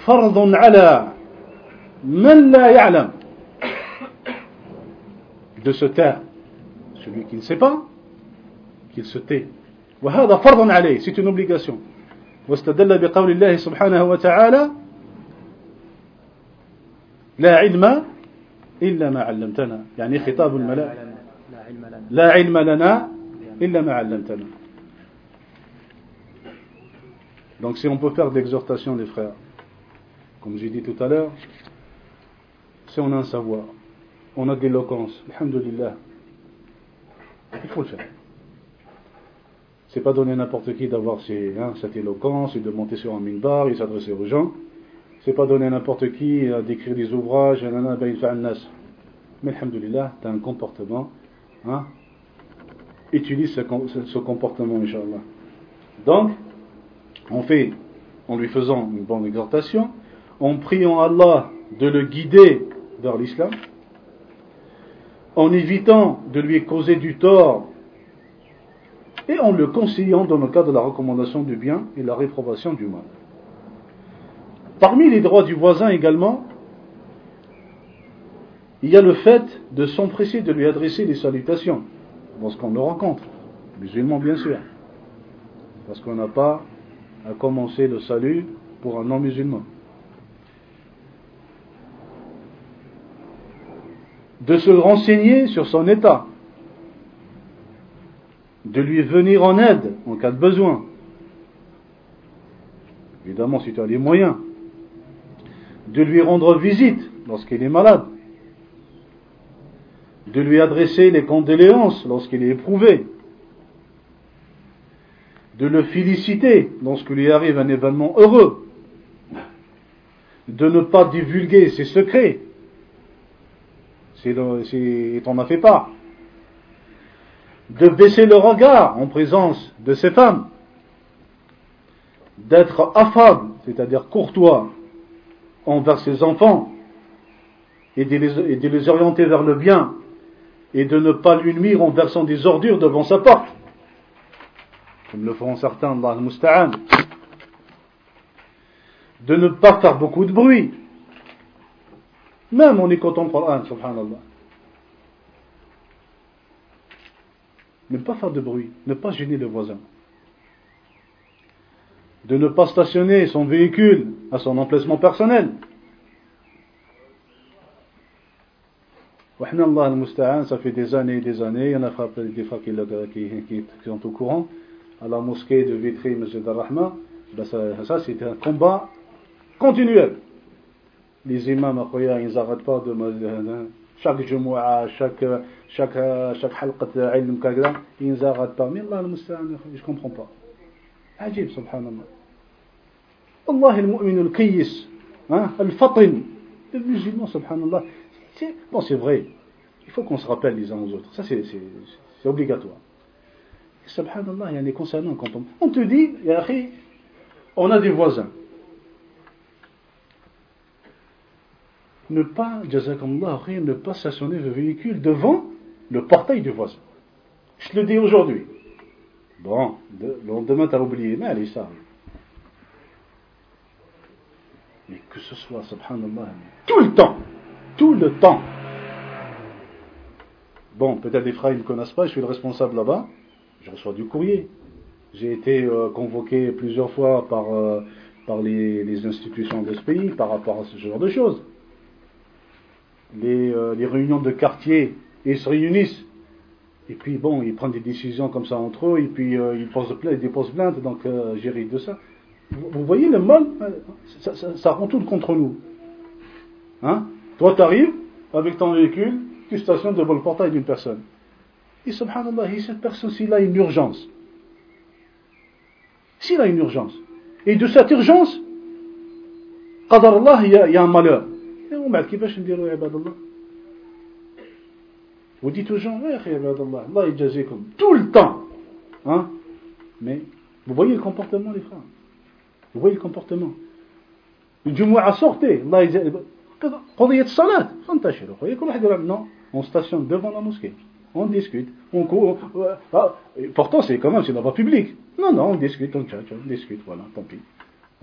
فرض على من لا يعلم de se taire celui qui ne sait pas qu'il se tait وهذا فرض عليه c'est une obligation واستدل بقول الله سبحانه وتعالى لا علم إلا ما علمتنا يعني خطاب الملائكة لا علم لنا إلا ما علمتنا Donc si on peut faire de l'exhortation des frères, comme j'ai dit tout à l'heure, si on a un savoir, on a de l'éloquence, alhamdulillah, il faut le faire. C'est pas donner à n'importe qui d'avoir hein, cette éloquence et de monter sur un minbar et s'adresser aux gens. C'est pas donner à n'importe qui d'écrire des ouvrages, mais alhamdulillah, tu as un comportement. Hein, utilise ce, comportement, Inch'Allah. Donc, on fait, en lui faisant une bonne exhortation, en priant Allah de le guider vers l'islam, en évitant de lui causer du tort et en le conseillant dans le cas de la recommandation du bien et la réprobation du mal. Parmi les droits du voisin également, il y a le fait de s'empresser de lui adresser des salutations lorsqu'on le rencontre, musulman bien sûr, parce qu'on n'a pas à commencer le salut pour un non-musulman. De se renseigner sur son état, de lui venir en aide en cas de besoin. Évidemment, si tu as les moyens. De lui rendre visite lorsqu'il est malade. De lui adresser les condoléances lorsqu'il est éprouvé. De le féliciter lorsque lui arrive un événement heureux. De ne pas divulguer ses secrets. Si t'en as fait pas de baisser le regard en présence de ces femmes, d'être affable, c'est-à-dire courtois envers ses enfants, et de, les, orienter vers le bien, et de ne pas lui nuire en versant des ordures devant sa porte, comme le font certains dans le de ne pas faire beaucoup de bruit, même en écoutant le Coran, subhanallah. Ne pas faire de bruit, ne pas gêner le voisin. De ne pas stationner son véhicule à son emplacement personnel. ça fait des années et des années, il y en a des fois qui, sont au courant, à la mosquée de Vitry, M. Darrahma, ben ça, ça c'est un combat continuel. Les imams, ils n'arrêtent pas de chaque جمعة chaque chaque chaque علم كذا ينزغد pas mais Allah المستعان je comprends pas عجيب سبحان الله والله المؤمن الكيس hein, الفطن le musulman subhanallah bon c'est vrai il faut qu'on se rappelle les uns aux autres ça c'est obligatoire subhanallah il y a des concernant quand on, on te dit on a des voisins ne pas, ne pas stationner le véhicule devant le portail du voisin. Je le dis aujourd'hui. Bon, le lendemain, tu as oublié, mais allez, Mais que ce soit, subhanallah, tout le temps, tout le temps. Bon, peut-être les frères ne me connaissent pas, je suis le responsable là-bas, je reçois du courrier. J'ai été euh, convoqué plusieurs fois par, euh, les institutions de ce pays par rapport à ce genre de choses. Euh, les, réunions de quartier, et ils se réunissent. Et puis bon, ils prennent des décisions comme ça entre eux, et puis euh, ils, posent plainte, déposent plainte, donc euh, j'hérite de ça. Vous, voyez le mal ça, ça, ça, contre nous. Hein? Toi, tu arrives avec ton véhicule, tu stationnes devant le portail d'une personne. Et subhanallah, cette personne, s'il a une urgence, s'il a une urgence, et de cette urgence, qadar Allah, il y a un malheur. ومن بعد كيفاش نديروا يا عباد الله وديت aux gens يا اخي عباد الله الله يجازيكم tout le temps hein mais vous voyez le comportement des frères vous voyez le comportement الجمعة sortez الله يجازي قضية الصلاة فانتشروا خويا كل واحد يقول non on stationne devant la mosquée on discute, on court. Ah, pourtant, c'est quand même, c'est dans la public. Non, non, on discute, on tchatche, on discute, voilà, tant pis.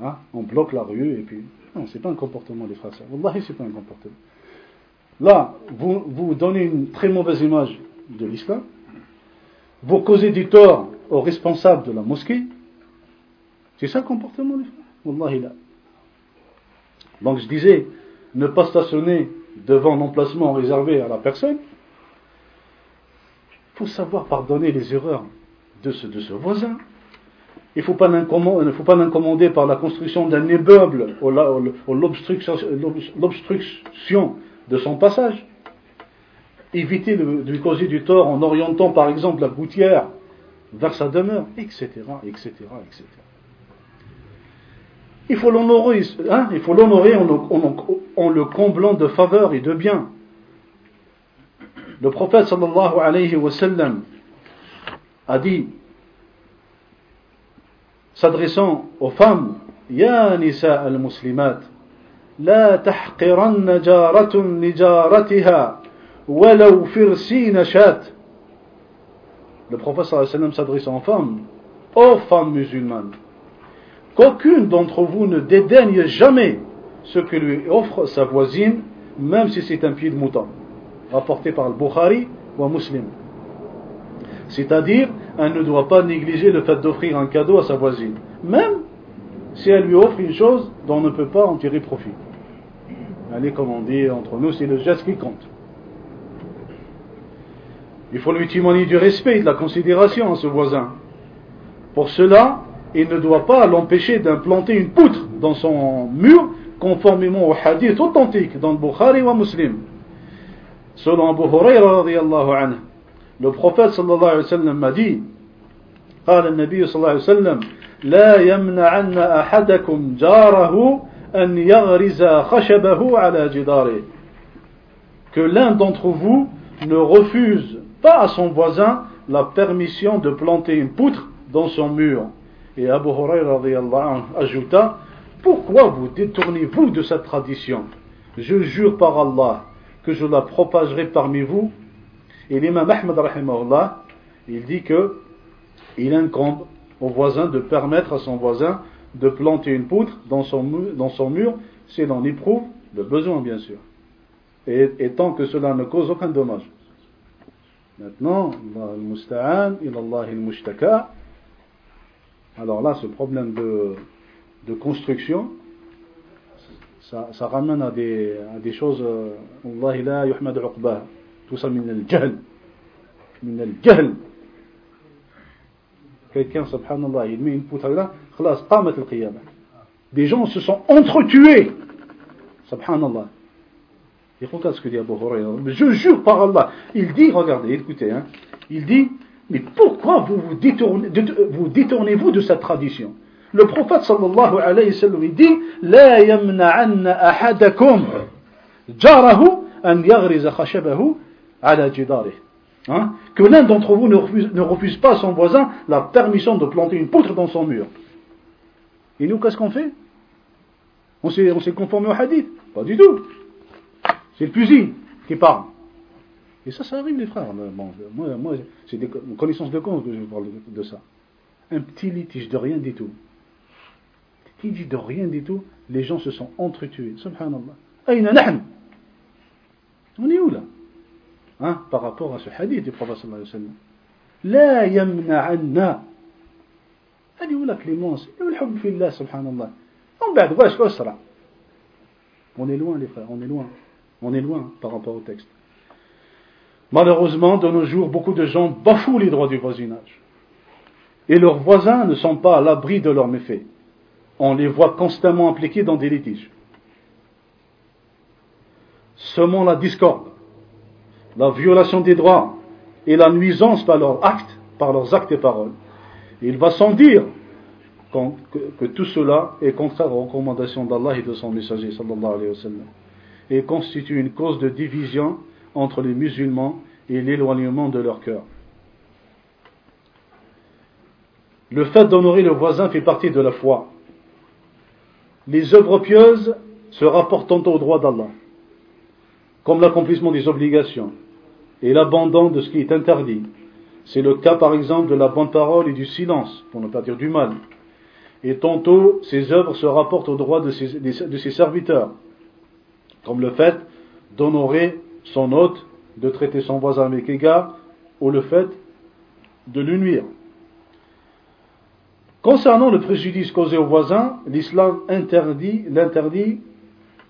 Hein, on bloque la rue et puis. non, c'est pas un comportement des frères. Wallahi, c'est pas un comportement. Là, vous, donnez une très mauvaise image de l'islam. Vous causez du tort aux responsables de la mosquée. C'est ça le comportement des frères. Wallahi là. Donc je disais, ne pas stationner devant un emplacement réservé à la personne. Il faut savoir pardonner les erreurs de ce, de ce voisin, il ne faut pas l'incommander par la construction d'un immeuble ou l'obstruction de son passage. Éviter de lui causer du tort en orientant par exemple la gouttière vers sa demeure, etc., etc., etc. Il faut l'honorer, hein, l'honorer en, en, le comblant de faveurs et de biens. Le prophète sallallahu alayhi wa a dit s'adressant aux femmes Ya nisa al-muslimat لا تحقرن جارة لجارتها ولو فرسين شات Le prophète sallam s'adressant aux femmes Ô femmes musulmanes qu'aucune d'entre vous ne dédaigne jamais ce que lui offre sa voisine même si c'est un pied de mouton rapporté par le Bukhari ou Muslim. C'est-à-dire, elle ne doit pas négliger le fait d'offrir un cadeau à sa voisine, même si elle lui offre une chose dont on ne peut pas en tirer profit. Allez, comme on dit entre nous, c'est le geste qui compte. Il faut lui témoigner du respect et de la considération à ce voisin. Pour cela, il ne doit pas l'empêcher d'implanter une poutre dans son mur, conformément au hadith authentique dans le Bukhari ou Muslim. Selon Abu Huraira anhu, le prophète sallallahu alayhi wa sallam m'a dit قال النبي صلى الله عليه وسلم لا يمنعن أحدكم جاره أن يغرز خشبه على جداره que l'un d'entre vous ne refuse pas à son voisin la permission de planter une poutre dans son mur. Et Abu Huraira ajouta Pourquoi vous détournez-vous de cette tradition Je jure par Allah que je la propagerai parmi vous. et l'imam Ahmad il dit que il incombe au voisin de permettre à son voisin de planter une poutre dans son, dans son mur s'il en éprouve le besoin, bien sûr. Et, tant que cela ne cause aucun dommage. Maintenant, alors là, ce problème de, construction, ça, ramène à des, à des choses, euh, Allah la yuhmad uqbah, tout ça, min al-jahl. Min al-jahl. Quelqu'un, subhanallah, il met une poutre là, khlas, qamat al-qiyamah. Des gens se sont entretués. Subhanallah. Ce que dit Abu Je jure par Allah. Il dit, regardez, écoutez, hein, il dit, mais pourquoi vous vous détournez, vous détournez-vous de cette tradition? Le prophète sallallahu alayhi wa sallam, il dit, La yamna'anna ahadakum jarahu an yaghriza khashabahu Hein? Que l'un d'entre vous ne refuse, ne refuse pas à son voisin la permission de planter une poutre dans son mur. Et nous, qu'est-ce qu'on fait? On s'est conformé au hadith Pas du tout. C'est le fusil qui parle. Et ça, ça arrive, les frères. Bon, moi, moi c'est des connaissances de cause que je parle de, ça. Un petit litige de rien du tout. Qui dit de rien du tout, les gens se sont entretués. Subhanallah. On est où là? hein, Par rapport à ce hadith du prophète sallallahu alayhi wa sallam. لا يمنعنا هذه ولا كليمونس والحب في الله سبحان الله ومن بعد واش أسرع on est loin les frères on est loin on est loin par rapport au texte. Malheureusement, de nos jours, beaucoup de gens bafouent les droits du voisinage. Et leurs voisins ne sont pas à l'abri de leurs méfaits. On les voit constamment impliqués dans des litiges. Semant la discorde, la violation des droits et la nuisance par leurs actes, par leurs actes et paroles. il va sans dire que, tout cela est contraire aux recommandations d'Allah et de son messager sallallahu alayhi wa sallam et constitue une cause de division entre les musulmans et l'éloignement de leur cœur. Le fait d'honorer le voisin fait partie de la foi. Les œuvres pieuses se rapportent tantôt au droit d'Allah, comme l'accomplissement des obligations et l'abandon de ce qui est interdit. C'est le cas par exemple de la bonne parole et du silence, pour ne pas dire du mal. Et tantôt, ces œuvres se rapportent au droit de ses serviteurs, comme le fait d'honorer son hôte, de traiter son voisin avec égard, ou le fait de lui nuire. Concernant le préjudice causé au voisin, l'islam interdit, l'interdit,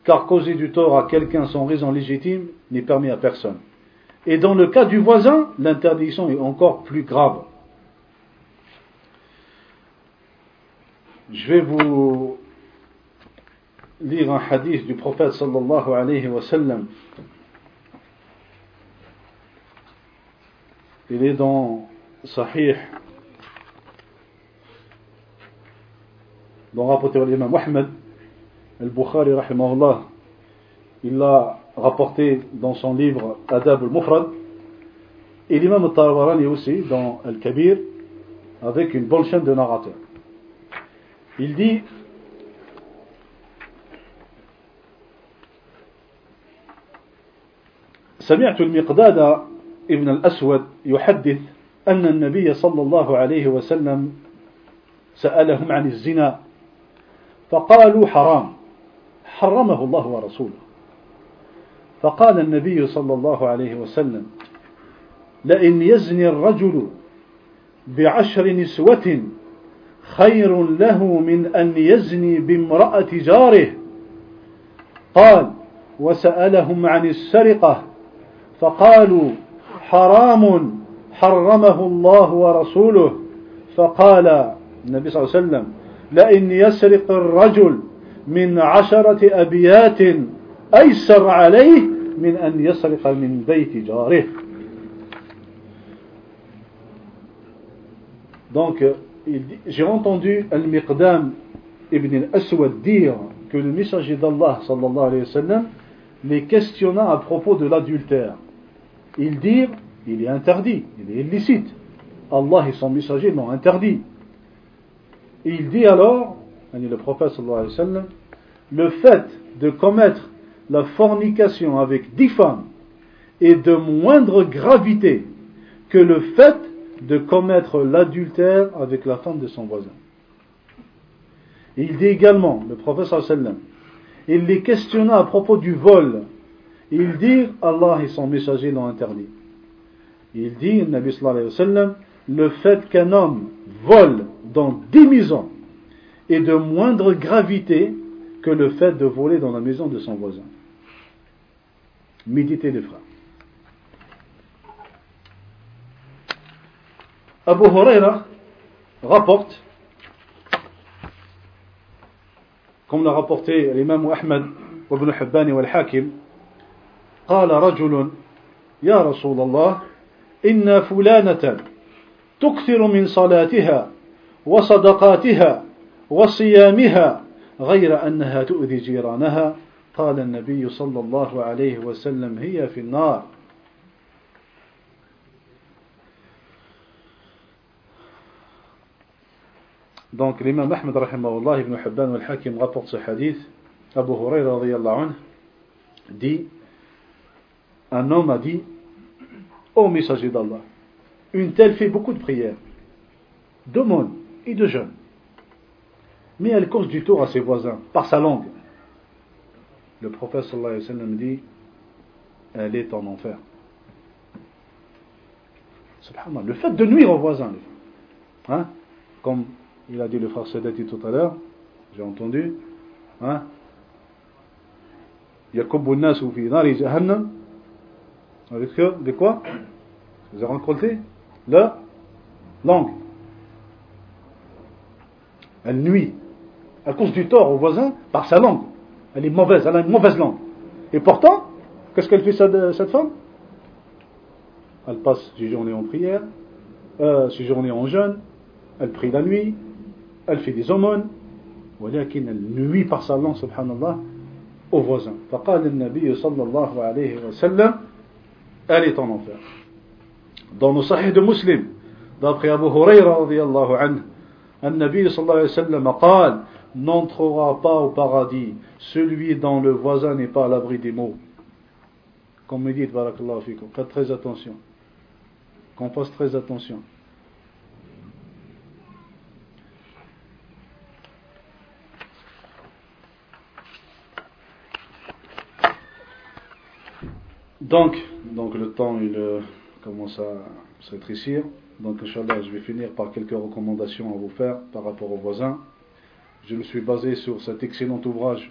car causer du tort à quelqu'un sans raison légitime n'est permis à personne. Et dans le cas du voisin, l'interdiction est encore plus grave. Je vais vous lire un hadith du prophète sallallahu alayhi wa sallam. Il est dans Sahih, dans rapporté par l'imam Mohammed, al-Bukhari rahimahullah, il l'a rapporté dans son livre Adab al-Mufrad, et l'imam al-Tabarani aussi dans Al-Kabir, avec une bonne chaîne de narrateurs. Il dit سمعت المقداد ابن الأسود يحدث أن النبي صلى الله عليه وسلم سألهم عن الزنا فقالوا حرام حرمه الله ورسوله فقال النبي صلى الله عليه وسلم لئن يزني الرجل بعشر نسوة خير له من أن يزني بامرأة جاره. قال وسألهم عن السرقة فقالوا حرام حرمه الله ورسوله. فقال النبي صلى الله عليه وسلم لئن يسرق الرجل من عشرة أبيات أيسر عليه من أن يسرق من بيت جاره Donc, j'ai entendu Al-Miqdam ibn al-Aswad dire que le messager d'Allah sallallahu alayhi wa sallam les questionna à propos de l'adultère. Il dit, il est interdit, il est illicite. Allah et son messager l'ont interdit. il dit alors, le prophète sallallahu alayhi wa sallam, le fait de commettre la fornication avec dix femmes est de moindre gravité que le fait de commettre l'adultère avec la femme de son voisin. il dit également, le prophète sallam, il les questionna à propos du vol. Il dit, Allah et son messager l'ont interdit. Il dit, Nabi sallam, le fait qu'un homme vole dans dix maisons est de moindre gravité que le fait de voler dans la maison de son voisin. Méditez les frères. Abu Huraira rapporte, comme l'a rapporté l'imam Ahmed وابن حبان والحاكم قال رجل يا رسول الله إن فلانة تكثر من صلاتها وصدقاتها وصيامها غير أنها تؤذي جيرانها قال النبي صلى الله عليه وسلم هي في النار Donc l'imam Ahmed rahimahullah ibn Hibban al-Hakim rapporte ce hadith. Abu Huraira radiyallahu anhu dit Un homme a dit Ô messager d'Allah, une telle fait beaucoup de prières, d'aumônes et de jeûnes. Mais elle cause du tort à ses voisins par sa langue. Le prophète sallallahu alayhi wa sallam dit Elle est en enfer. Subhanallah. Le fait de nuire aux voisins, hein, comme il a dit le frère Sedati tout à l'heure, j'ai entendu, hein, jahannam, avec de quoi? Vous avez rencontré La langue. Elle nuit. Elle cause du tort au voisin par sa langue. Elle est mauvaise, elle a une mauvaise langue. Et pourtant, qu'est-ce qu'elle fait cette, femme Elle passe ses journées en prière, euh, ses journées en jeûne, elle prie la nuit, elle fait des aumônes, ولكن elle nuit par sa langue, subhanallah, aux voisins. فقال النبي صلى الله عليه وسلم elle est en enfer. Dans le sahih de Muslim, d'après Abu Huraira radiallahu anhu, النبي صلى الله عليه وسلم قال n'entrera pas au paradis celui dont le voisin n'est pas à l'abri des mots. Comme me dit, faites très attention. Qu'on fasse très attention. Donc, le temps il euh, commence à se rétrécir. Donc, Inch'Allah, je vais finir par quelques recommandations à vous faire par rapport aux voisins. Je me suis basé sur cet excellent ouvrage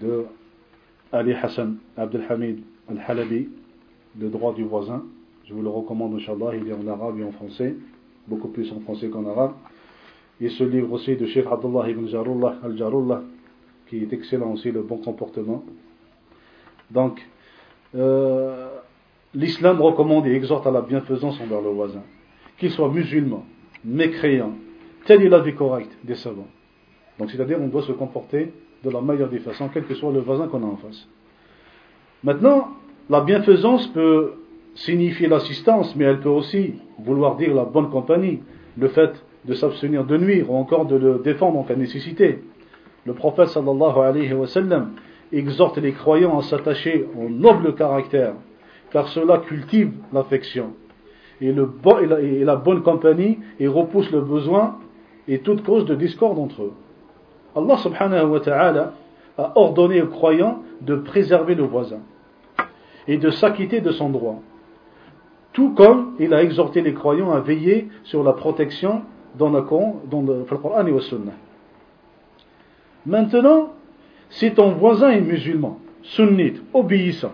de Ali Hassan Abdelhamid Al-Halabi, Le droit du voisin. Je vous le recommande, Inch'Allah, il est en arabe et en français, beaucoup plus en français qu'en arabe. Et ce livre aussi de Sheikh Abdullah ibn Jarullah Al-Jarullah, qui est excellent aussi, le bon comportement. Donc, euh, l'islam recommande et exhorte à la bienfaisance envers le voisin, qu'il soit musulman, mécréant, tel est la vie correcte des savants. Donc, c'est-à-dire, on doit se comporter de la meilleure des façons, quel que soit le voisin qu'on a en face. Maintenant, la bienfaisance peut signifier l'assistance, mais elle peut aussi vouloir dire la bonne compagnie, le fait de s'abstenir de nuire ou encore de le défendre en cas de nécessité. Le prophète sallallahu alayhi wa sallam exhorte les croyants à s'attacher au noble caractère, car cela cultive l'affection et, et, la, bonne compagnie et repousse le besoin et toute cause de discorde entre eux. Allah subhanahu wa ta'ala a ordonné aux croyants de préserver le voisin et de s'acquitter de son droit. Tout comme il a exhorté les croyants à veiller sur la protection dans le Coran et le Sunnah. Maintenant, si ton voisin est musulman, sunnite, obéissant,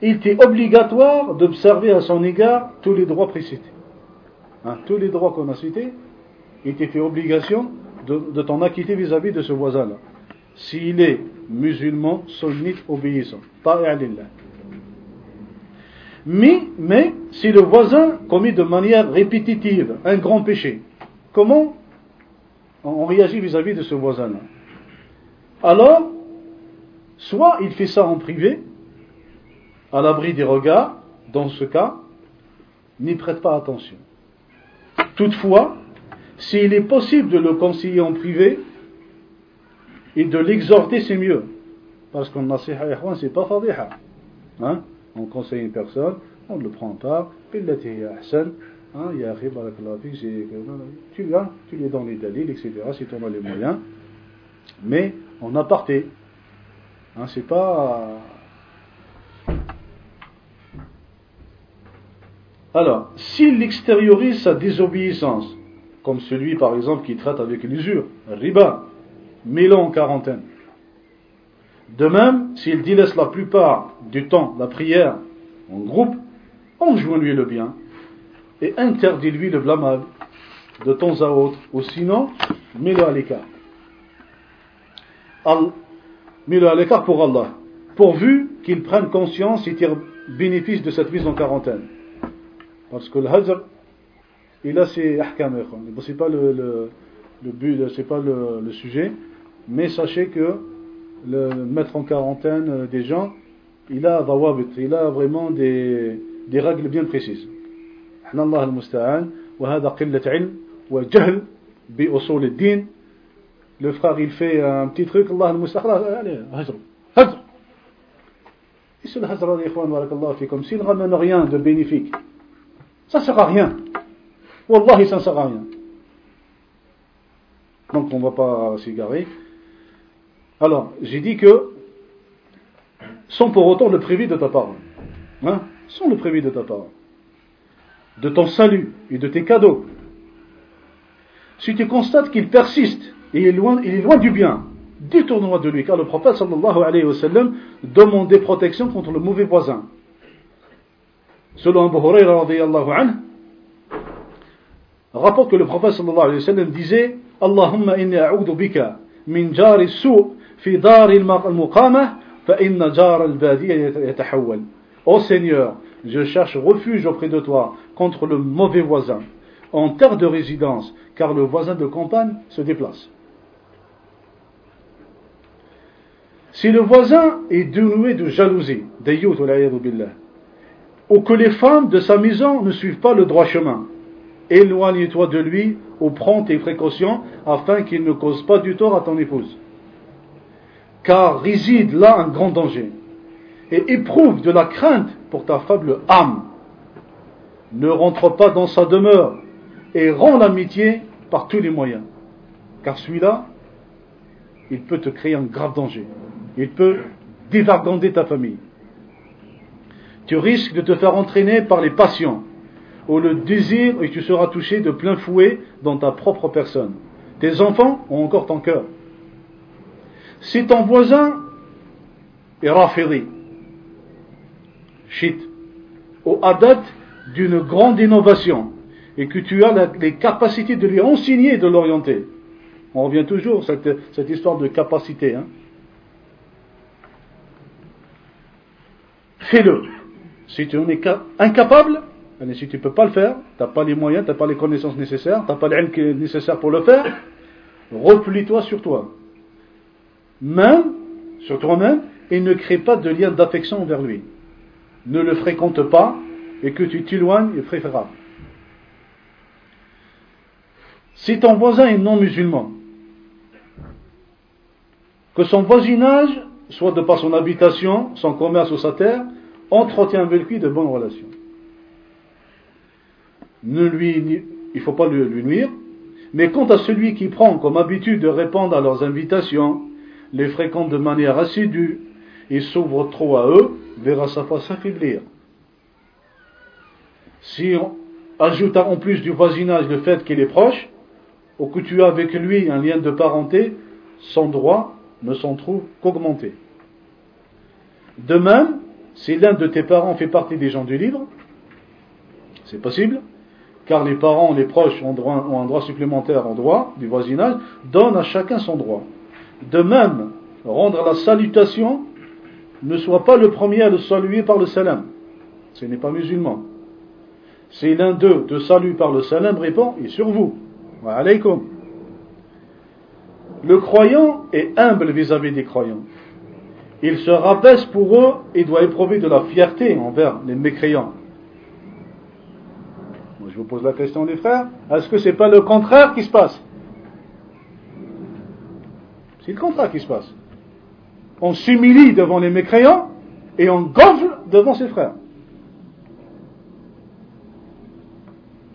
il est obligatoire d'observer à son égard tous les droits précités. Hein, tous les droits qu'on a cités, il t'est fait obligation de, t'en acquitter vis-à-vis de ce voisin-là. S'il est musulman, sunnite, obéissant. Mais, mais si le voisin commet de manière répétitive un grand péché, comment on réagit vis-à-vis de ce voisin-là? Alors, soit il fait ça en privé, à l'abri des regards, dans ce cas, n'y prête pas attention. Toutefois, s'il est possible de le conseiller en privé et de l'exhorter, c'est mieux. Parce qu'on nasiha ikhwan, c'est pas fadiha. Hein? On conseille une personne, on ne le prend pas, ahsan, hein, tu viens, tu es dans les dalils, etc., si tu en as les moyens. Mais en aparté. Hein, c'est pas. Alors, s'il extériorise sa désobéissance, comme celui par exemple qui traite avec l'usure, riba, mille en quarantaine. De même, s'il délaisse la plupart du temps la prière en groupe, enjoint-lui le bien et interdit-lui le blâmable de temps à autre, ou sinon, mets-le à l'écart. Mets-le à l'écart pour Allah, pourvu qu'il prenne conscience et tire bénéfice de cette mise en quarantaine. Parce que le hajr, il a ses ahkam, c'est pas le, le, le but, c'est pas le, le, sujet, mais sachez que le mettre en quarantaine euh, des gens, il a dawabit, il a vraiment des, des règles bien précises. Allah al-musta'an, wa hada qillat ilm, wa jahl, bi usul din le frère il fait un petit truc, Allah al-musta'an, allez, hajr, hajr. Et c'est le hajr, les s'il ne ramène rien de bénéfique, ça ne sert à rien Wallahi, ça ne sert à rien. Donc on ne va pas s'égarer. Alors, j'ai dit que, sans pour autant le priver de ta parole. Hein, sans le priver de ta parole. De ton salut et de tes cadeaux. Si tu constates qu'il persiste et il est loin, il est loin du bien, détourne-toi de lui, car le prophète sallallahu alayhi wa sallam demandait protection contre le mauvais voisin. Selon Abu Huraira radiyallahu anhu, rapporte que le prophète sallallahu alayhi wa sallam disait Allahumma inni a'udhu bika min jari su' fi dar al-muqamah fa inna jar al-badiya yatahawwal. Ô Seigneur, je cherche refuge auprès de toi contre le mauvais voisin en terre de résidence, car le voisin de campagne se déplace. Si le voisin est dénoué de jalousie, ou que les femmes de sa maison ne suivent pas le droit chemin, éloigne-toi de lui ou prends tes précautions afin qu'il ne cause pas du tort à ton épouse. Car réside là un grand danger et éprouve de la crainte pour ta faible âme. Ne rentre pas dans sa demeure et rends l'amitié par tous les moyens. Car celui-là, il peut te créer un grave danger. Il peut dévargander ta famille. Tu risques de te faire entraîner par les passions ou le désir et tu seras touché de plein fouet dans ta propre personne. Tes enfants ont encore ton cœur. Si ton voisin est rafiri, shit, ou à date d'une grande innovation, et que tu as les capacités de lui enseigner et de l'orienter, on revient toujours à cette, cette histoire de capacité. Hein. Fais-le. Si tu en es incapable, si tu ne peux pas le faire, tu n'as pas les moyens, tu n'as pas les connaissances nécessaires, tu n'as pas les nécessaires pour le faire, replie-toi sur toi. Même, sur toi-même, et ne crée pas de lien d'affection envers lui. Ne le fréquente pas, et que tu t'éloignes est préférable. Si ton voisin est non musulman, que son voisinage, soit de par son habitation, son commerce ou sa terre, entretient avec lui de bonnes relations ne lui, il ne faut pas lui, nuire, Mais quant à celui qui prend comme habitude de répondre à leurs invitations, les fréquente de manière assidue, et s'ouvre trop à eux, verra sa foi s'affaiblir. Si on ajoute en plus du voisinage le fait qu'il est proche, ou que tu as avec lui un lien de parenté, son droit ne s'en trouve qu'augmenté. De même, si l'un de tes parents fait partie des gens du livre, c'est possible, car les parents, les proches ont, un droit supplémentaire en droit du voisinage, donne à chacun son droit. De même, rendre la salutation ne soit pas le premier à le saluer par le salam. Ce n'est pas musulman. Si l'un d'eux te salue par le salam, répond, et sur vous. Wa. Le croyant est humble vis-à-vis des croyants. Il se rabaisse pour eux et doit éprouver de la fierté envers les mécréants. Moi, je vous pose la question les frères, est-ce que c'est pas le contraire qui se passe? C'est le contraire qui se passe. On s'humilie devant les mécréants et on gonfle devant ses frères.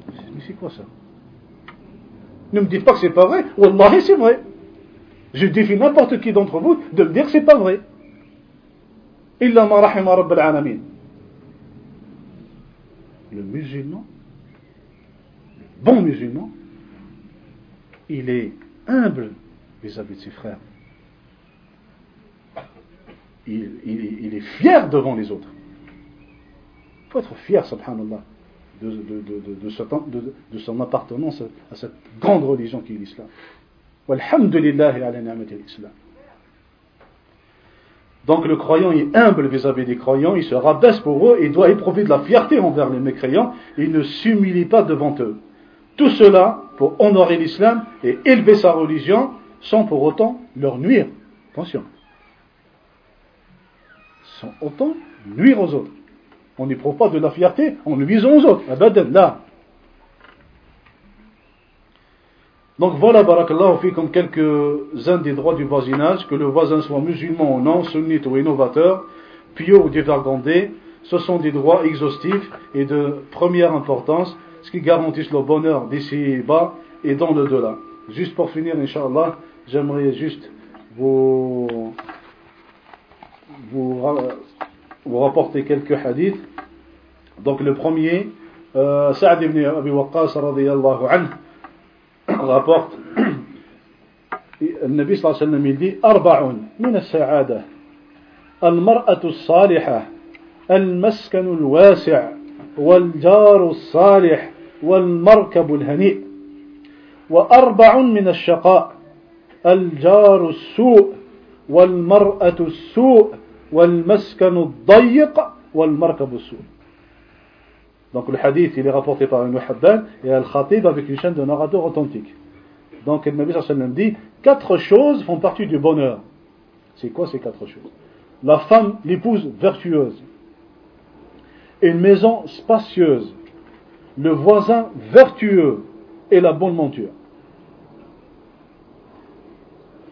Mais c'est quoi ça? Ne me dites pas que c'est pas vrai. Wallahi, c'est vrai. Je défie n'importe qui d'entre vous de me dire que c'est pas vrai. Illa ma. Le musulman, le bon musulman, il est humble vis-à-vis de ses frères. Il, est fier devant les autres. Il faut être fier, subhanallah, de, son appartenance à cette grande religion qui est l'islam. Walhamdulillah ala l'islam. Donc le croyant est humble vis-à-vis des croyants, il se rabaisse pour eux et doit éprouver de la fierté envers les mécréants, et il ne s'humilie pas devant eux. Tout cela pour honorer l'islam et élever sa religion sans pour autant leur nuire. Attention. Sans autant nuire aux autres. On n'éprouve pas de la fierté en nuisant aux autres. Là. Donc voilà, barakallahu fi, comme quelques-uns des droits du voisinage, que le voisin soit musulman ou non, sunnite ou innovateur, pieux ou dévergondé, ce sont des droits exhaustifs et de première importance, ce qui garantissent le bonheur d'ici bas et dans le delà. Juste pour finir, Inch'Allah, j'aimerais juste vous rapporter quelques hadiths. Donc le premier, euh, Sa'd ibn Abi Waqqas radiyallahu anhu, rapporte النبي صلى الله عليه وسلم يدي أربع من السعادة. المرأة الصالحة المسكن الواسع والجار الصالح والمركب الهنيء. وأربع من الشقاء الجار السوء والمرأة السوء والمسكن الضيق والمركب السوء. Donc le hadith, il est rapporté par Ibn Habban et Al-Khatib avec une chaîne de narrateurs authentiques. Donc Nabi sallam dit, quatre choses font partie du bonheur. C'est quoi ces quatre choses? La femme, l'épouse vertueuse, une maison spacieuse, le voisin vertueux et la bonne monture.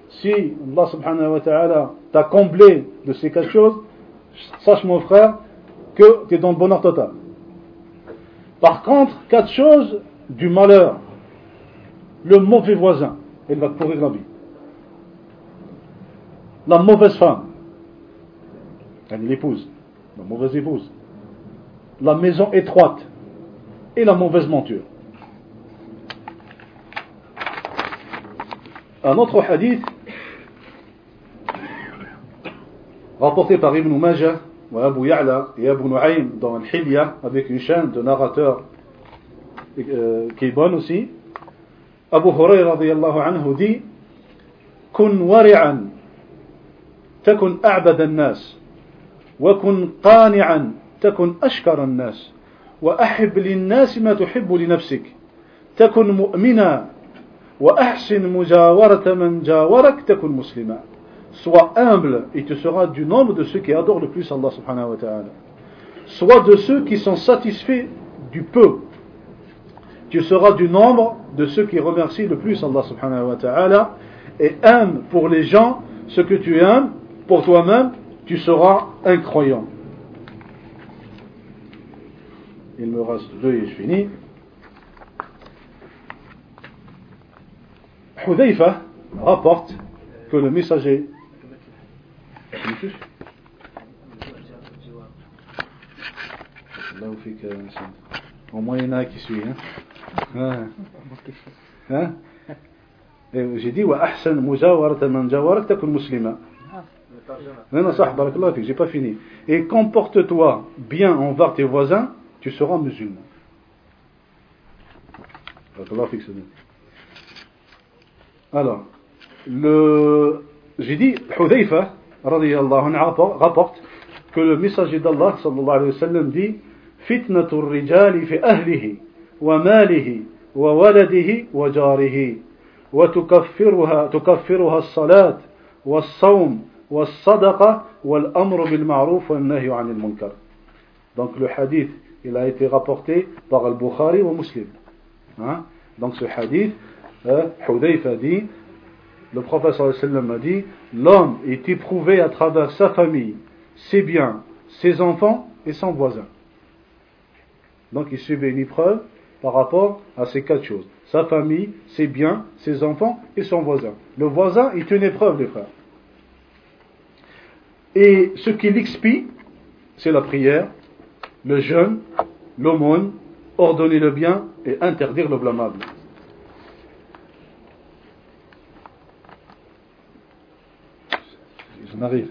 Si Allah subhanahu wa ta'ala t'a comblé de ces quatre choses, sache mon frère que tu es dans le bonheur total. Par contre, quatre choses du malheur. Le mauvais voisin, il va te pourrir la vie. La mauvaise femme, l'épouse, la mauvaise épouse. La maison étroite et la mauvaise monture. Un autre hadith rapporté par Ibn Majah Abu Ya'la et Abu Nu'aym dans Al-Hilya avec une chaîne de narrateurs euh, qui est bonne aussi. Abu Huraira radiyallahu anhu dit كن ورعا تكن أعبد الناس وكن قانعا تكن أشكر الناس وأحب للناس ما تحب لنفسك تكن مؤمنا وأحسن مجاورة من جاورك تكن مسلما Sois humble et tu seras du nombre de ceux qui adorent le plus Allah subhanahu wa ta'ala. Sois de ceux qui sont satisfaits du peu. Tu seras du nombre de ceux qui remercient le plus Allah subhanahu wa ta'ala. Et aime pour les gens ce que tu aimes, pour toi-même, tu seras un croyant. Il me reste deux et je finis. Hudayfa rapporte que le messager. Là où fait que. Au moins, il y en a qui suit. Hein? Hein? J'ai dit, وأحسن مجاورة من جاورك تكون مسلمة. Non, non, ça, j'ai pas fini. Et comporte-toi bien envers tes voisins, tu seras musulman. Alors, le, j'ai dit, Hudayfa, rapporte que le messager d'Allah, sallallahu alayhi wa sallam, dit, فتنة الرجال في أهله وماله وولده وجاره وتكفرها تكفرها الصلاة والصوم والصدقة والأمر بالمعروف والنهي عن المنكر Donc le hadith, il a été rapporté par Al-Bukhari ou Muslim. Hein? Donc ce hadith, euh, Hudayfa dit, le prophète sallam a dit, l'homme est éprouvé à travers sa famille, ses biens, ses enfants et son voisin. Donc il subit une épreuve par rapport à ces quatre choses. Sa famille, ses biens, ses enfants et son voisin. Le voisin est une épreuve, les frères. Et ce qui l'expie, c'est la prière, le jeûne, l'aumône, ordonner le bien et interdire le blâmable. J'en arrive.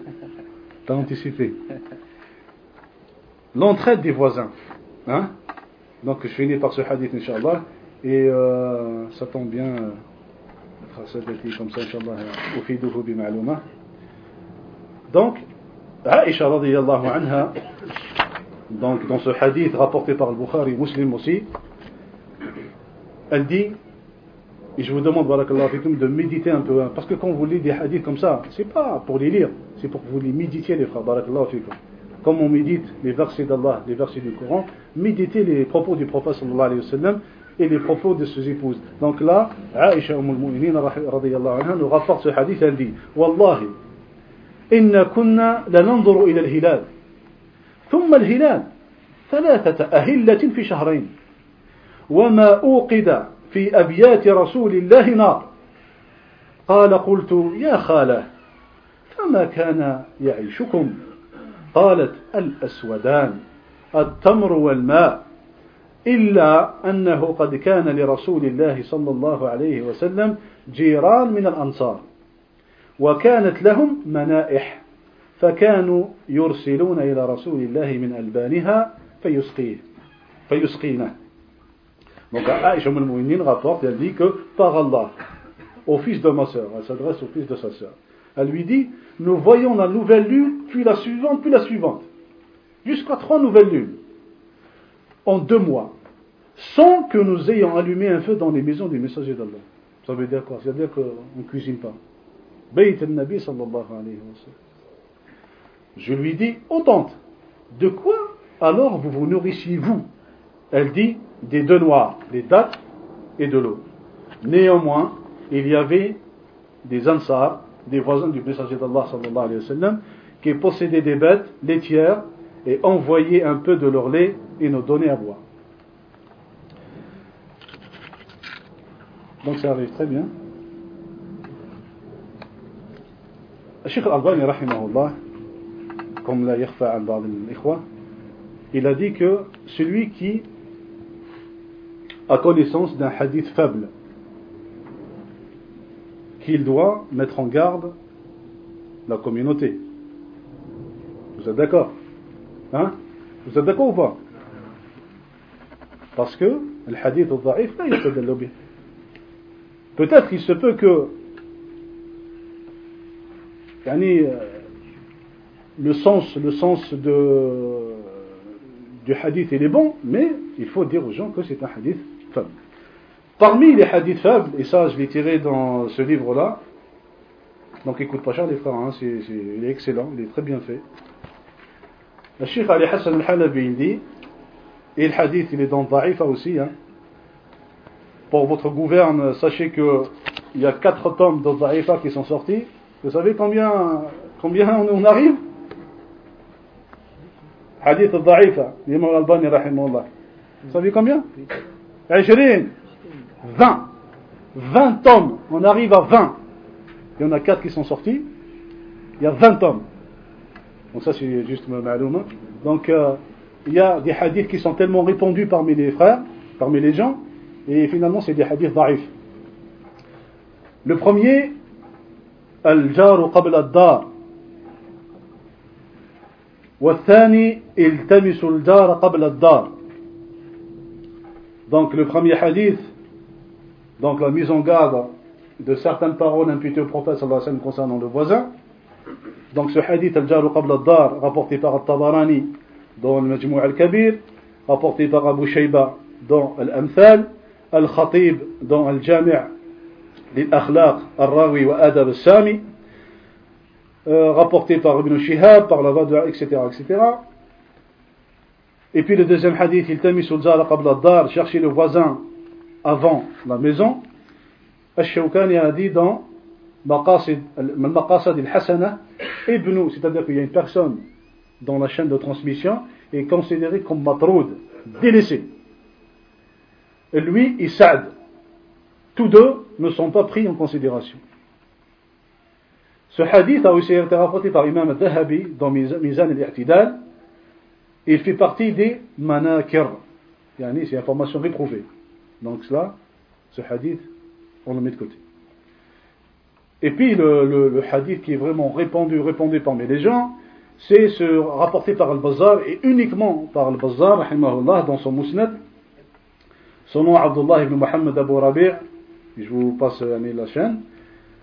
T'as anticipé. L'entraide des voisins. Hein Donc je finis par ce hadith, Inch'Allah. Et euh, ça tombe bien. Euh, comme ça, Inch'Allah. Donc, Aisha anha, donc dans ce hadith rapporté par le Bukhari, Muslim aussi, elle dit, et je vous demande de méditer un peu, hein, parce que quand vous lisez des hadiths comme ça, c'est pas pour les lire, c'est pour que vous les méditiez les frères, comme on médite les versets d'Allah, les versets du Coran, méditez les propos du prophète sallallahu alayhi wa sallam et les propos de ses épouses. Donc là, Aisha Umm al nous rapporte ce hadith, elle dit, Wallahi, إن كنا لننظر إلى الهلال ثم الهلال ثلاثة أهلة في شهرين وما أوقد في أبيات رسول الله نار. قال قلت يا خالة فما كان يعيشكم؟ قالت الأسودان التمر والماء إلا أنه قد كان لرسول الله صلى الله عليه وسلم جيران من الأنصار وكانت لهم منائح فكانوا يرسلون إلى رسول الله من ألبانها فيسقيه فيسقينه. Donc Aïcha Moumouinin rapporte, elle dit que par Allah, au fils de ma soeur, elle s'adresse au fils de sa soeur, elle lui dit, nous voyons la nouvelle lune, puis la suivante, puis la suivante, jusqu'à trois nouvelles lunes, en deux mois, sans que nous ayons allumé un feu dans les maisons des messagers d'Allah. Ça veut dire quoi? Ça veut dire qu'on ne cuisine pas. Je lui dis, ô tante, de quoi alors vous vous nourrissiez vous Elle dit, des deux noirs, des dattes et de l'eau. Néanmoins, il y avait des ansars, des voisins du messager d'Allah sallallahu alayhi wa sallam, qui possédaient des bêtes laitières et envoyaient un peu de leur lait et nous donnaient à boire. Donc ça arrive très bien. الشيخ الألباني رحمه الله comme la يخفى عن بعض الإخوة il a dit que celui qui a connaissance d'un hadith faible qu'il doit mettre en garde la communauté. Vous êtes d'accord hein vous êtes d'accord ou pas parce que le hadith al-da'if peut-être qu'il se peut que euh, le sens, du hadith il est bon, mais il faut dire aux gens que c'est un hadith faible. Parmi les hadiths faibles, et ça je l'ai tiré dans ce livre-là, donc écoute pas cher les frères, hein, il est excellent, il est très bien fait. Le Sheikh Ali Hassan al-Halabi il dit, et le hadith il est dans Da'ifa aussi, hein. pour votre gouverne, sachez qu'il y a quatre tomes dans Da'ifa qui sont sortis, vous savez combien, on arrive? Hadith al-Da'ifa, l'imam al-Albani. Vous savez combien? 20 20 20 hommes, on arrive à 20. Il y en a 4 qui sont sortis, il y a 20 hommes. Donc ça c'est juste maloum. Donc euh, il y a des hadiths qui sont tellement répandus parmi les frères, parmi les gens, et finalement c'est des hadiths d'arif. Le premier, al-jar qabla al-dar. والثاني التمس الجار قبل الدار donc le premier hadith donc la mise en garde de certaines paroles imputées au prophète sallallahu alayhi wa sallam concernant le voisin donc ce hadith al-jar qabla al-dar rapporté par al-Tabarani dans le Majmou' al-Kabir rapporté par Abu Shayba dans al-Amthal al-Khatib dans al-Jami' للأخلاق الراوي وآداب السامي euh, rapporté par Ibn Shihab, par la voix de etc., etc. Et puis le deuxième hadith, il t'a mis sur le qabla dar, chercher le voisin avant la maison. Al-Shawkani a dit dans Maqasid al-Hasana, Ibn, c'est-à-dire qu'il y a une personne dans la chaîne de transmission est considéré comme matroud, délaissé. Et lui, Isad. Tous deux ne sont pas pris en considération. Ce hadith a aussi été rapporté par Imam al-Dahabi dans Mizan al-I'tidal il fait partie des manakir. Yani, c'est information réprouvée. Donc cela, ce hadith, on le met de côté. Et puis le, hadith qui est vraiment répandu, répandu parmi les gens, c'est ce rapporté par Al-Bazar et uniquement par Al-Bazar, dans son Mousnad. Son nom Abdullah ibn Muhammad Abu Rabi', je vous passe euh, la chaîne.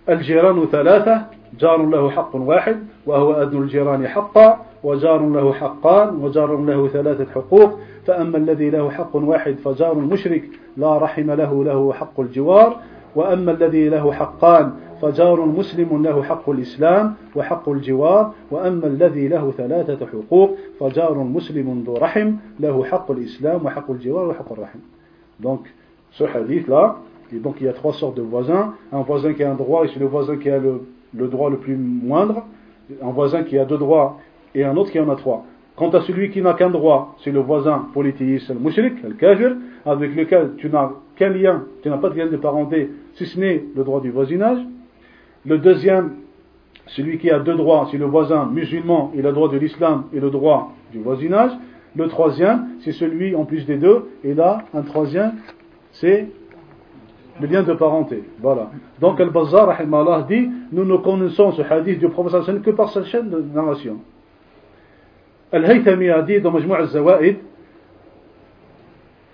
Al-Jiran ou Thalatha, جار له حق واحد وهو أدنى الجيران حقا وجار له حقان وجار له ثلاثة حقوق فأما الذي له حق واحد فجار المشرك لا رحم له له حق الجوار وأما الذي له حقان فجار مسلم له حق الإسلام وحق الجوار وأما الذي له ثلاثة حقوق فجار مسلم ذو رحم له حق الإسلام وحق الجوار وحق الرحم donc ce hadith là Et donc il y a trois sortes de voisins. Un voisin qui a un droit et c'est le voisin qui a le, le, droit le plus moindre. Un voisin qui a deux droits et un autre qui en a trois. Quant à celui qui n'a qu'un droit, c'est le voisin polythéiste, le mushrik, le kafir, avec lequel tu n'as qu'un lien, tu n'as pas de lien de parenté, si ce n'est le droit du voisinage. Le deuxième, celui qui a deux droits, c'est le voisin musulman, a le droit de l'islam et le droit du voisinage. Le troisième, c'est celui en plus des deux, et là, un troisième, c'est le lien de parenté. Voilà. Donc Al-Bazzar, dit, nous ne connaissons ce hadith du prophète que par sa chaîne de narration. Al-Haythami a dit dans Majmou' al-Zawaid,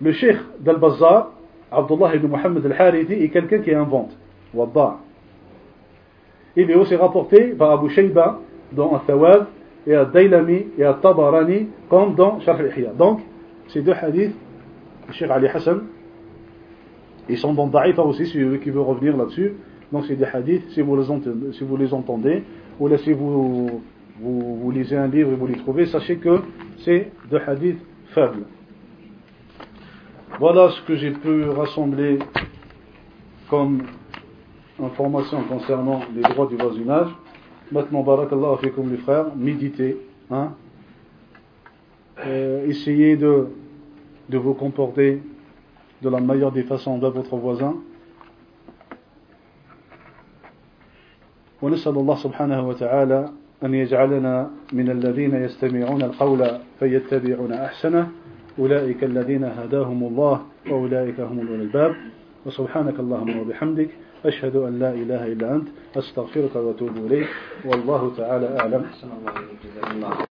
le cheikh d'Al-Bazzar, Abdullah ibn Muhammad al-Harithi, est quelqu'un qui invente. Wadda. Il est aussi rapporté par Abu Shayba dans Al-Thawab et Al-Dailami et Al-Tabarani comme dans Sharh al-Ihya. Donc, ces deux hadiths, le cheikh Ali Hassan, ils sont dans Da'ifa aussi, si qui veut revenir là-dessus. Donc c'est des hadiths, si vous les entendez, ou là si vous, vous, lisez un livre et vous les trouvez, sachez que c'est des hadiths faibles. Voilà ce que j'ai pu rassembler comme information concernant les droits du voisinage. Maintenant, barakallah fikum les frères, méditez, hein, euh, essayez de vous comporter de la meilleure des façons de votre voisin. ونسأل الله سبحانه وتعالى أن يجعلنا من الذين يستمعون القول فيتبعون أحسنه. أولئك الذين هداهم الله وأولئك هم أولو الباب. وسبحانك اللهم وبحمدك أشهد أن لا إله إلا أنت أستغفرك وأتوب إليك. والله تعالى أعلم.